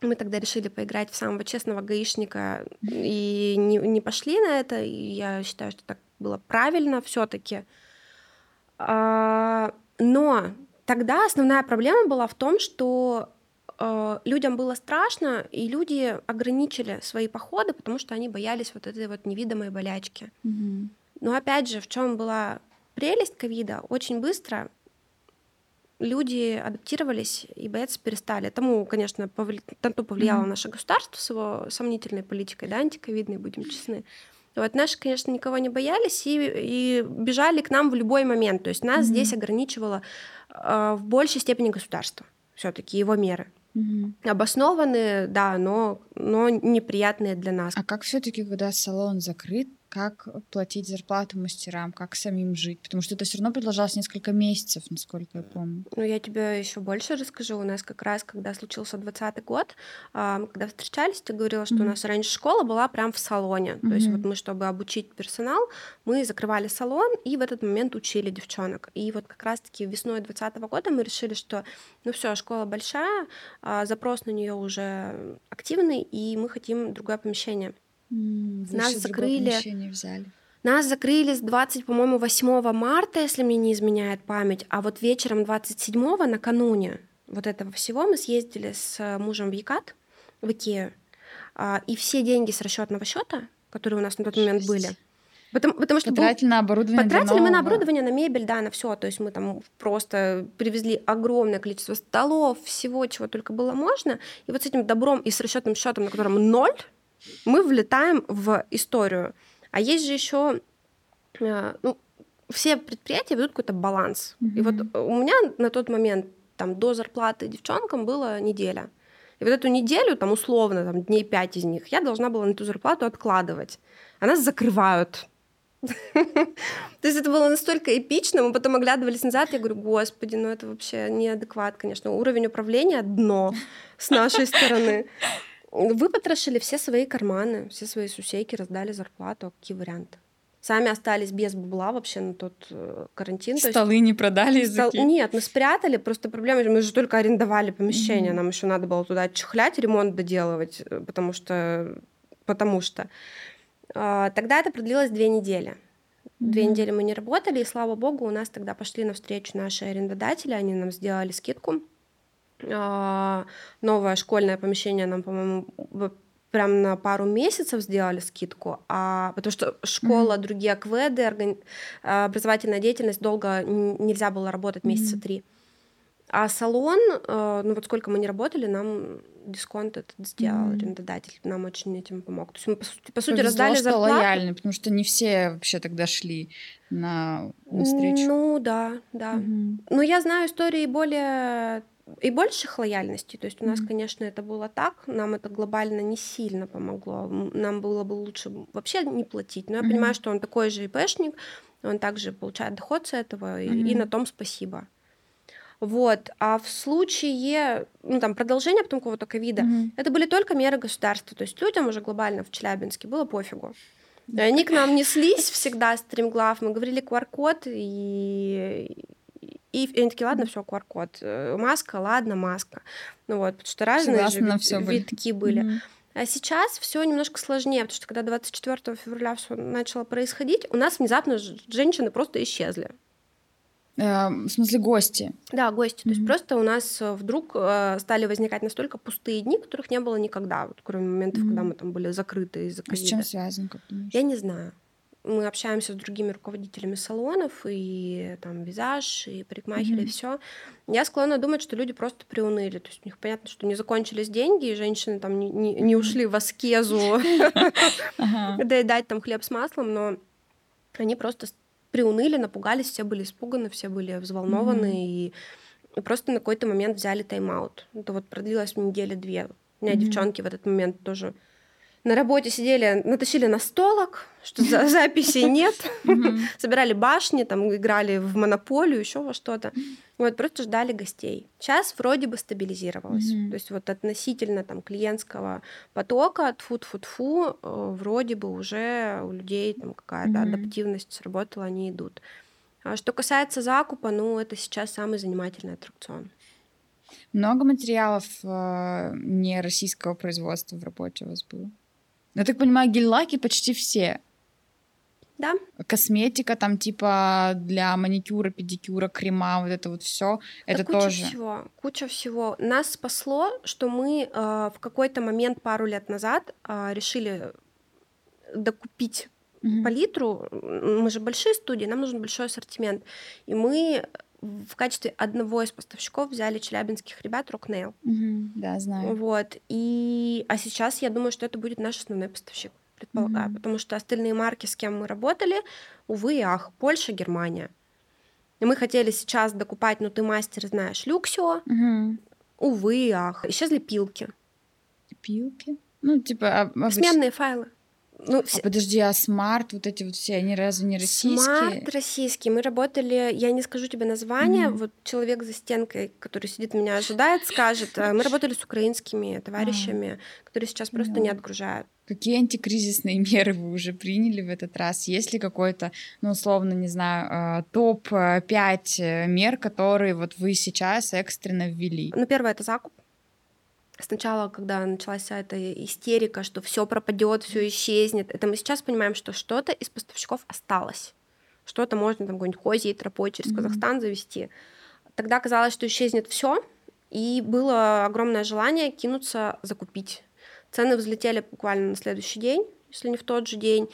Мы тогда решили поиграть в самого честного гаишника и не, не пошли на это. И я считаю, что так было правильно все-таки. А, но тогда основная проблема была в том, что э, людям было страшно, и люди ограничили свои походы, потому что они боялись вот этой вот невидимой болячки. Мгм. Но опять же, в чем была прелесть ковида? Очень быстро люди адаптировались и бояться перестали. Тому, конечно, повли... то повлияло Мгм. наше государство с его сомнительной политикой, да, антиковидной, будем честны. Вот наши, конечно, никого не боялись и, и бежали к нам в любой момент. То есть нас Мгм. здесь ограничивало э, в большей степени государство, все-таки его меры. Мгм. Обоснованные, да, но, но неприятные для нас. А как все-таки, когда салон закрыт, как платить зарплату мастерам, как самим жить? Потому что это все равно продолжалось несколько месяцев, насколько я помню. Ну, я тебе еще больше расскажу. У нас как раз, когда случился 20 год, когда встречались, ты говорила, что у Мгм. нас раньше школа была прям в салоне. То есть вот мы, чтобы обучить персонал, мы закрывали салон и в этот момент учили девчонок. И вот как раз-таки весной 2020 года мы решили, что ну все, школа большая, а, запрос на нее уже активный, и мы хотим другое помещение. Вы Нас закрыли. взяли. Нас закрыли с 20, по-моему, 8 марта, если мне не изменяет память, а вот вечером 27 накануне вот этого всего мы съездили с э, мужем в Екат, в Икею, а, и все деньги с расчетного счета, которые у нас на тот момент Жесть. были, потому, потому что был- Потратили на оборудование Потратили мы на оборудование, на мебель, да, на все. То есть мы там просто привезли огромное количество столов, всего, чего только было можно. И вот с этим добром и с расчетным счетом, на котором ноль, мы влетаем в историю. А есть же еще, ну, все предприятия ведут какой-то баланс. И вот у меня на тот момент там до зарплаты девчонкам было неделя. И вот эту неделю, там условно, там дней пять из них, я должна была на эту зарплату откладывать. А нас закрывают. То есть это было настолько эпично, мы потом оглядывались назад, я говорю, господи, ну это вообще неадекват, конечно. Уровень управления дно с нашей стороны. Выпотрошили все свои карманы, все свои сусейки, раздали зарплату. А Какие варианты? Сами остались без бабла вообще на тот э, карантин. То есть Столы не продали Стол-. Нет, мы спрятали, просто проблема, мы же только арендовали помещение, Мгм. нам еще надо было туда чехлять, ремонт доделывать, э, потому что... Потому что... А, Тогда это продлилось две недели. Две Мгм. недели мы не работали, и слава богу, у нас тогда пошли навстречу наши арендодатели, они нам сделали скидку. А, Новое школьное помещение нам, по-моему, прям на пару месяцев сделали скидку, а потому что школа, другие кведы, органи- а, образовательная деятельность долго нельзя было работать месяца Мгм. три. А салон, э, ну вот сколько мы не работали, нам дисконт этот сделал Мгм. арендодатель, нам очень этим помог. То есть мы, по сути, по сути раздали что зарплату. потому что не все вообще тогда шли на, на встречу. Ну да, да. Мгм. Ну, я знаю истории более и больших лояльностей. То есть у нас, Мгм. конечно, это было так, нам это глобально не сильно помогло. Нам было бы лучше вообще не платить. Но я Мгм. понимаю, что он такой же ИПшник, он также получает доход с этого, и, и Мгм. на том спасибо. Вот. А в случае, ну, там, продолжения потом какого-то ковида, Мгм. это были только меры государства. То есть людям уже глобально в Челябинске было пофигу. И они к нам неслись всегда, стримглав. Мы говорили QR-код, и, и, они такие, ладно, все, QR-код. Э, Маска, ладно, маска. Ну вот, потому что разные Согласна, же вид- всё были. витки были. Мгм. А сейчас все немножко сложнее, потому что когда 24 февраля все начало происходить, у нас внезапно женщины просто исчезли. Э, В смысле, гости. Да, гости. То есть просто у нас э, вдруг э, стали возникать настолько пустые дни, которых не было никогда, вот, кроме моментов, когда Мгм. мы там были закрыты из-за А с чем связано, как думаешь? Я не знаю. Мы общаемся с другими руководителями салонов, и там визаж, и парикмахеры, и Мгм. все. Я склонна думать, что люди просто приуныли. То есть у них понятно, что не закончились деньги, и женщины там не, не- ушли в аскезу доедать там хлеб с маслом, но они просто приуныли, напугались, все были испуганы, все были взволнованы, и просто на какой-то момент взяли тайм-аут. Это вот продлилось недели две. У меня девчонки в этот момент тоже на работе сидели, натащили на столок, что за записей нет, собирали башни, там играли в монополию, еще во что-то. Вот просто ждали гостей. Сейчас вроде бы стабилизировалось. То есть вот относительно там клиентского потока, тфу-тфу-тфу, э, вроде бы уже у людей там какая-то адаптивность сработала, они идут. А Что касается закупа, ну, это сейчас самый занимательный аттракцион. Много материалов э, не российского производства в работе у вас было? Я так понимаю, гель-лаки почти все. Да, Косметика там типа для маникюра, педикюра, крема, вот это вот все. Это куча тоже. всего, куча всего. Нас спасло, что мы э, в какой-то момент пару лет назад э, решили докупить Мгм. палитру. Мы же большие студии, нам нужен большой ассортимент. И мы в качестве одного из поставщиков взяли челябинских ребят Rocknail. Мгм, Да, знаю. Вот. И... А сейчас я думаю, что это будет наш основной поставщик, предполагаю. Мгм. Потому что остальные марки, с кем мы работали, увы и ах, Польша, Германия. И мы хотели сейчас докупать, ну ты мастер, знаешь, Люксио, Мгм. увы и ах. Исчезли пилки, Пилки. Ну, типа, а, обыч- сменные файлы. Ну, А подожди, а смарт, вот эти вот все, они разве не российские? Смарт российский. Мы работали, я не скажу тебе название, Мгм. вот человек за стенкой, который сидит, меня ожидает, скажет. А Мы работали с украинскими товарищами, которые сейчас просто не Поняла. отгружают. Какие антикризисные меры вы уже приняли в этот раз? Есть ли какой-то, ну, условно, не знаю, топ-5 мер, которые вот вы сейчас экстренно ввели? Ну, первое это закуп. Сначала, когда началась вся эта истерика, что все пропадет, все исчезнет, это мы сейчас понимаем, что что-то из поставщиков осталось. Что-то можно там какой-нибудь и тропой через Мгм. Казахстан завести. Тогда казалось, что исчезнет все, и было огромное желание кинуться закупить. Цены взлетели буквально на следующий день, если не в тот же день.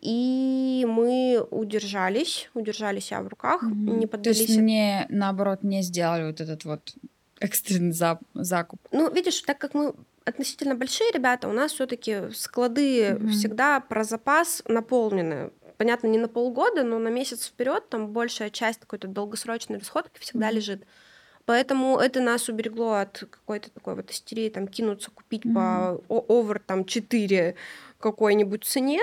И мы удержались, удержали себя в руках, Мгм. не То поддались есть не, наоборот, не сделали вот этот вот экстренный зап- закуп. Ну, видишь, так как мы относительно большие ребята, у нас все-таки склады Мгм. всегда про запас наполнены. Понятно, не на полгода, но на месяц вперед там большая часть какой-то долгосрочной расходки всегда Мгм. лежит. Поэтому это нас уберегло от какой-то такой вот истерии, там, кинуться купить по о- овер там 4 какой-нибудь цене.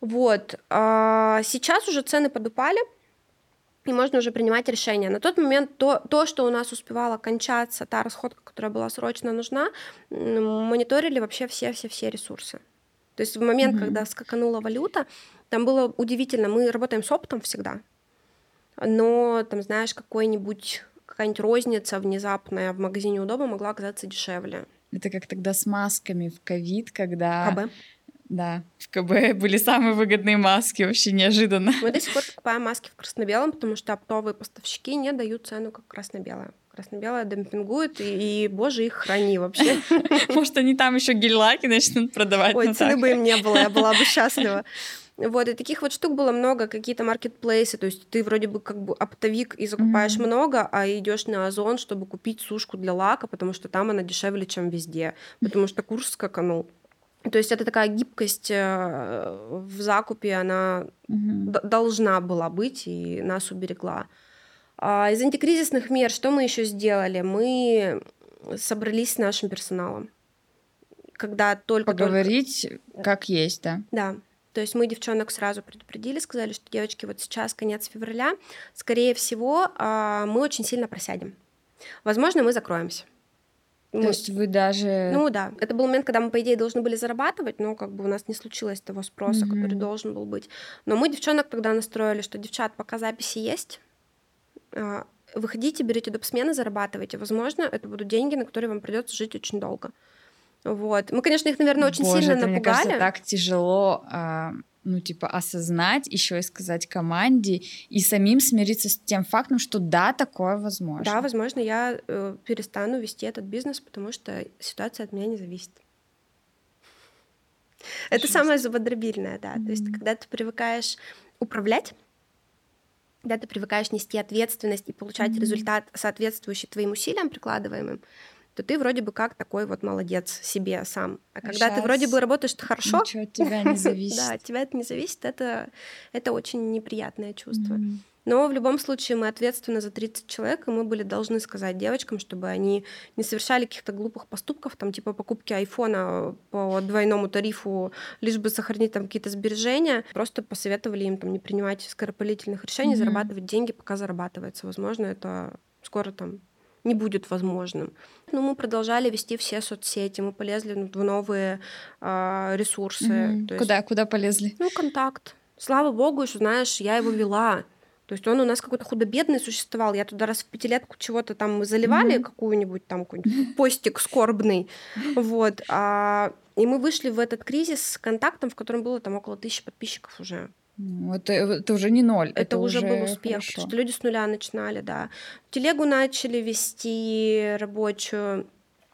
Вот. А сейчас уже цены подупали, и можно уже принимать решения. На тот момент то, то, что у нас успевало кончаться, та расходка, которая была срочно нужна, мониторили вообще все-все-все ресурсы. То есть в момент, Мгм. когда скаканула валюта, там было удивительно. Мы работаем с оптом всегда, но там, знаешь, какой-нибудь какая-нибудь розница внезапная в магазине удобно могла оказаться дешевле. Это как тогда с масками в ковид, когда... КБ. Да, в КБ были самые выгодные маски, вообще неожиданно. Мы до сих пор покупаем маски в красно-белом, потому что оптовые поставщики не дают цену как красно-белая. Красно-белая демпингует, и, и, боже, их храни вообще. Может, они там еще гель-лаки начнут продавать. Ой, ну цены бы им не было, я была бы счастлива. Вот, и таких вот штук было много, какие-то маркетплейсы, то есть ты вроде бы как бы оптовик и закупаешь Мгм. много, а идешь на Озон, чтобы купить сушку для лака, потому что там она дешевле, чем везде, потому что курс скаканул. То есть это такая гибкость э, в закупе, она д- должна была быть и нас уберегла. А из антикризисных мер что мы еще сделали? Мы собрались с нашим персоналом. Когда только Поговорить как есть, да. да. То есть мы девчонок сразу предупредили, сказали, что девочки, вот сейчас конец февраля, скорее всего, а, мы очень сильно просядем. Возможно, мы закроемся. То Мы- есть вы даже... ну да, это был момент, когда мы, по идее, должны были зарабатывать, но как бы у нас не случилось того спроса, Мгм. который должен был быть. Но мы девчонок тогда настроили, что, девчат, пока записи есть, а, выходите, берите доп. смены, зарабатывайте. Возможно, это будут деньги, на которые вам придется жить очень долго. Вот. Мы, конечно, их, наверное, очень Боже, сильно это, мне напугали. кажется, так тяжело, а, ну, типа, осознать, еще и сказать команде, и самим смириться с тем фактом, что да, такое возможно. Да, возможно, я э, перестану вести этот бизнес, потому что ситуация от меня не зависит. Это самое зубодробильное, да. То есть, когда ты привыкаешь управлять, когда ты привыкаешь нести ответственность и получать Мгм. результат, соответствующий твоим усилиям прикладываемым, то ты вроде бы как такой вот молодец себе сам. А когда ты вроде бы работаешь хорошо, Ничего от тебя не зависит. да, от тебя это не зависит, это, это очень неприятное чувство. Мгм. Но в любом случае мы ответственны за 30 человек, и мы были должны сказать девочкам, чтобы они не совершали каких-то глупых поступков, там типа покупки айфона по двойному тарифу, лишь бы сохранить там какие-то сбережения. Просто посоветовали им там не принимать скоропалительных решений, Мгм. зарабатывать деньги, пока зарабатывается. Возможно, это скоро там не будет возможным. Но мы продолжали вести все соцсети, мы полезли в новые а, ресурсы. То есть, Куда, куда полезли? ну, контакт. Слава богу, что, знаешь, я его вела. То есть он у нас какой-то худо-бедный существовал. Я туда раз в пятилетку чего-то там заливали, mm-hmm. какую-нибудь там какой-нибудь постик скорбный. Вот. А, и мы вышли в этот кризис с контактом, в котором было там около тысячи подписчиков уже. Ну, это, это уже не ноль. Это, это уже, уже был успех, хорошо. потому что люди с нуля начинали, да. Телегу начали вести рабочую.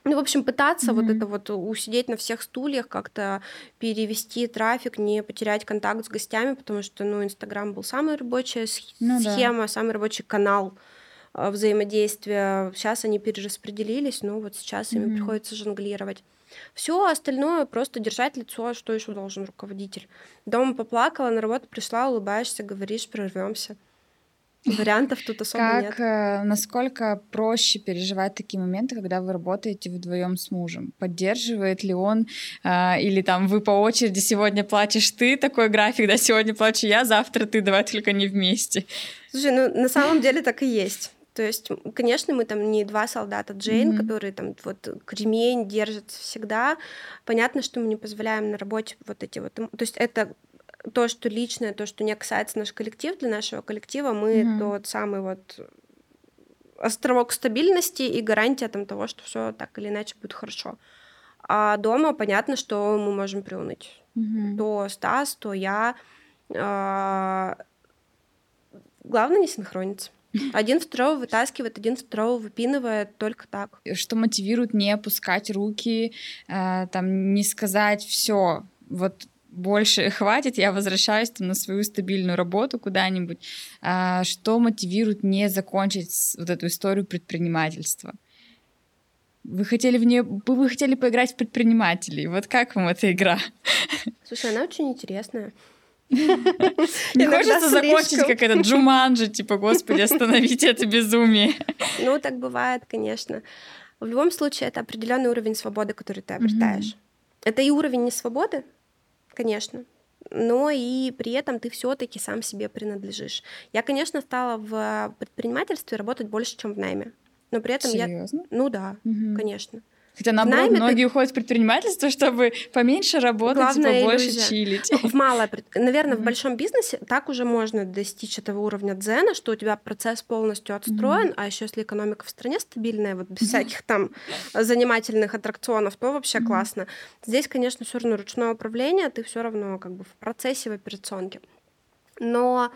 Ну, в общем, пытаться mm-hmm. вот это вот усидеть на всех стульях, как-то перевести трафик, не потерять контакт с гостями, потому что, ну, Инстаграм был самая рабочая ну, схема, да. самый рабочий канал э, взаимодействия. Сейчас они перераспределились, ну, вот сейчас mm-hmm. ими приходится жонглировать. Все остальное просто держать лицо, что еще должен руководитель. Дома поплакала, на работу пришла, улыбаешься, говоришь, прорвемся. Вариантов тут особо как, нет. Э, насколько проще переживать такие моменты, когда вы работаете вдвоем с мужем? Поддерживает ли он э, или там вы по очереди сегодня плачешь ты такой график, да сегодня плачу я, завтра ты, давай только не вместе. Слушай, ну на самом деле так и есть. То есть, конечно, мы там не два солдата Джейн, mm-hmm. которые там вот кремень держат всегда. Понятно, что мы не позволяем на работе вот эти вот... То есть это то, что личное, то, что не касается наш коллектив, для нашего коллектива мы mm-hmm. тот самый вот островок стабильности и гарантия там того, что все так или иначе будет хорошо. А дома понятно, что мы можем приуныть. Mm-hmm. То Стас, то я. А... Главное не синхрониться. Один второго вытаскивает, один второго выпинывает только так. Что мотивирует не опускать руки, э, там, не сказать все, вот больше хватит, я возвращаюсь там, на свою стабильную работу куда-нибудь. А, что мотивирует не закончить вот эту историю предпринимательства? Вы хотели в нее, вы хотели поиграть в предпринимателей. Вот как вам эта игра? Слушай, она очень интересная. Не хочется закончить, как этот Джуманджи, типа, господи, остановите это безумие. Ну, так бывает, конечно. В любом случае, это определенный уровень свободы, который ты обретаешь. Это и уровень не свободы, конечно, но и при этом ты все-таки сам себе принадлежишь. Я, конечно, стала в предпринимательстве работать больше, чем в найме. Но при этом Серьезно? я... Ну да, угу. конечно. Хотя наоборот, Найме многие ты... уходят в предпринимательство, чтобы поменьше работать, Главная типа больше иллюзия. чилить. В малое, наверное, mm-hmm. в большом бизнесе так уже можно достичь этого уровня дзена, что у тебя процесс полностью отстроен, mm-hmm. а еще если экономика в стране стабильная, вот без mm-hmm. всяких там занимательных аттракционов, то вообще mm-hmm. классно. Здесь, конечно, все равно ручное управление, ты все равно как бы в процессе, в операционке. Но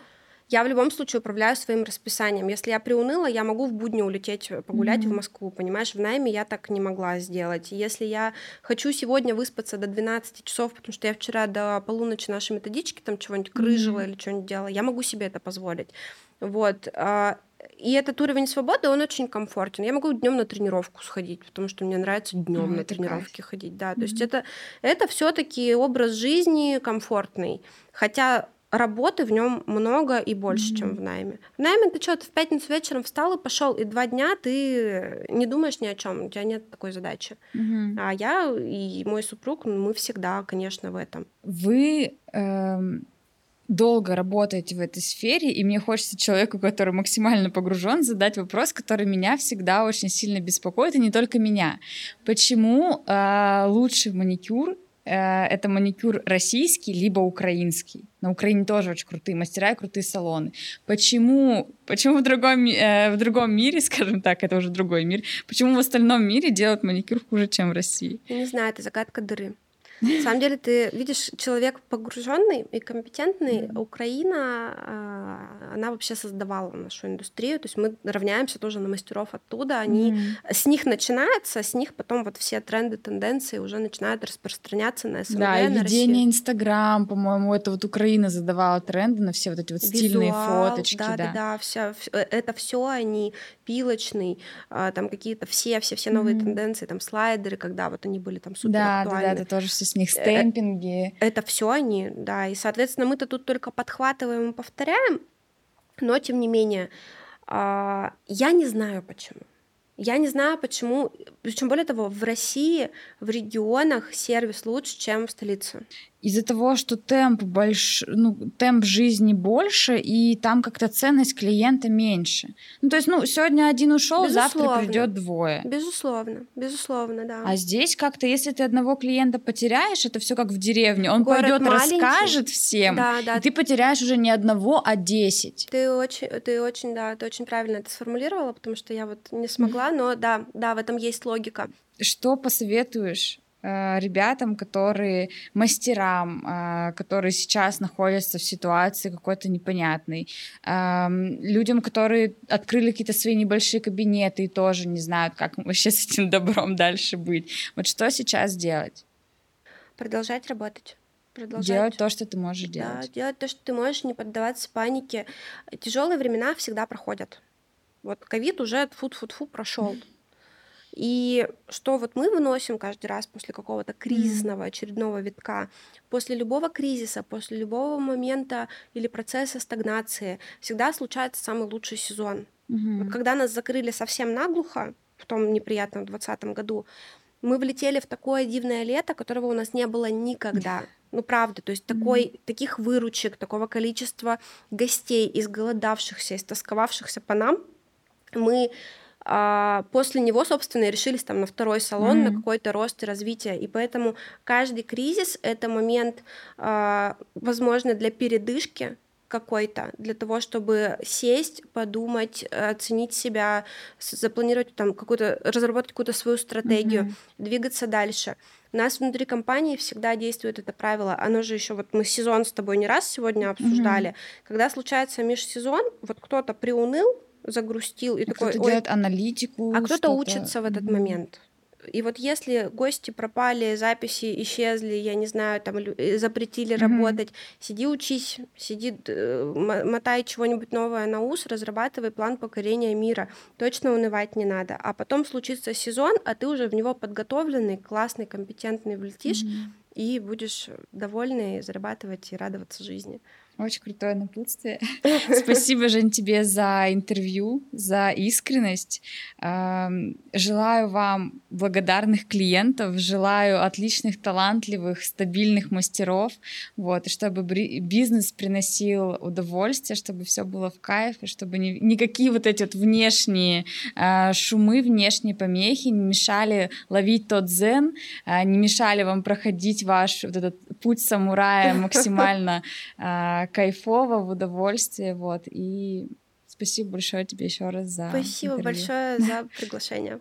я в любом случае управляю своим расписанием. Если я приуныла, я могу в будни улететь э, погулять mm-hmm. в Москву, понимаешь? В найме я так не могла сделать. Если я хочу сегодня выспаться до 12 часов, потому что я вчера до полуночи наши методички там чего-нибудь крыжила mm-hmm. или что-нибудь делала, я могу себе это позволить. Вот. А, и этот уровень свободы, он очень комфортен. Я могу днем на тренировку сходить, потому что мне нравится днем mm, на тренировки кайф. ходить. Да, mm-hmm. то есть это, это все-таки образ жизни комфортный. Хотя работы в нем много и больше, mm-hmm. чем в найме. В найме ты что, ты в пятницу вечером встал и пошел, и два дня ты не думаешь ни о чем, у тебя нет такой задачи. Mm-hmm. А я и мой супруг, мы всегда, конечно, в этом. Вы эм, долго работаете в этой сфере, и мне хочется человеку, который максимально погружен, задать вопрос, который меня всегда очень сильно беспокоит, и не только меня. Почему э, лучший маникюр это маникюр российский либо украинский. На Украине тоже очень крутые мастера и крутые салоны. Почему, почему в, другом, э, в другом мире, скажем так, это уже другой мир, почему в остальном мире делают маникюр хуже, чем в России? Я не знаю, это загадка дыры. На самом деле ты видишь, человек погруженный и компетентный. Mm-hmm. Украина, а, она вообще создавала нашу индустрию, то есть мы равняемся тоже на мастеров оттуда. Они mm-hmm. с них начинается, с них потом вот все тренды, тенденции уже начинают распространяться на СНГ, Да, и на ведение Инстаграм, по-моему, это вот Украина задавала тренды на все вот эти вот Визуал, стильные фоточки, да, да, да, да, все, э, это все они пилочный, а, там какие-то все, все, все новые mm-hmm. тенденции, там слайдеры, когда вот они были там супер да, актуальны. Да, да, это тоже все с них э, стемпинги. Это все они, да. И, соответственно, мы-то тут только подхватываем и повторяем, но тем не менее, а, я не знаю почему. Я не знаю, почему, причем более того, в России, в регионах сервис лучше, чем в столице. Из-за того, что темп больше, ну, темп жизни больше, и там как-то ценность клиента меньше. Ну, то есть, ну, сегодня один ушел, завтра придет двое. Безусловно, безусловно, да. А здесь как-то, если ты одного клиента потеряешь, это все как в деревне. Он пойдет, расскажет всем, да, да. и ты потеряешь уже не одного, а десять. Ты очень, ты очень, да, ты очень правильно это сформулировала, потому что я вот не смогла, но да, да, в этом есть логика. Что посоветуешь ребятам, которые мастерам, э, которые сейчас находятся в ситуации какой-то непонятной, эм, людям, которые открыли какие-то свои небольшие кабинеты и тоже не знают, как вообще с этим добром дальше быть. Вот что сейчас делать? Продолжать работать. Продолжать. Делать то, что ты можешь делать. Да, делать то, что ты можешь, не поддаваться панике. Тяжелые времена всегда проходят. Вот ковид уже фу-фу-фу прошел. И что вот мы выносим каждый раз после какого-то кризисного очередного витка, после любого кризиса, после любого момента или процесса стагнации, всегда случается самый лучший сезон. Mm-hmm. Вот когда нас закрыли совсем наглухо в том неприятном 2020 году, мы влетели в такое дивное лето, которого у нас не было никогда. Ну, правда, то есть mm-hmm. такой, таких выручек, такого количества гостей, изголодавшихся, истосковавшихся по нам, мы а после него, собственно, и решились там на второй салон, mm-hmm. на какой-то рост и развитие. И поэтому каждый кризис — это момент, а, возможно, для передышки какой-то, для того, чтобы сесть, подумать, оценить себя, запланировать там какую-то, разработать какую-то свою стратегию, mm-hmm. двигаться дальше. У нас внутри компании всегда действует это правило. Оно же еще вот мы сезон с тобой не раз сегодня обсуждали. Mm-hmm. Когда случается межсезон, вот кто-то приуныл, загрустил и а такой. Кто-то делает аналитику. А кто-то учится в этот mm-hmm. момент. И вот если гости пропали, записи исчезли, я не знаю, там э, запретили mm-hmm. работать, сиди учись, сиди, э, мотай чего-нибудь новое на ус, разрабатывай план покорения мира. Точно унывать не надо. А потом случится сезон, а ты уже в него подготовленный, классный, компетентный влетишь mm-hmm. и будешь довольный зарабатывать и радоваться жизни. Очень крутое напутствие. Спасибо, Жень, тебе за интервью, за искренность. Желаю вам благодарных клиентов, желаю отличных, талантливых, стабильных мастеров, вот, и чтобы бизнес приносил удовольствие, чтобы все было в кайф, и чтобы ни, никакие вот эти вот внешние а, шумы, внешние помехи не мешали ловить тот дзен, а, не мешали вам проходить ваш вот этот путь самурая максимально а, кайфово, в удовольствие, вот, и спасибо большое тебе еще раз за Спасибо интервью. большое за приглашение.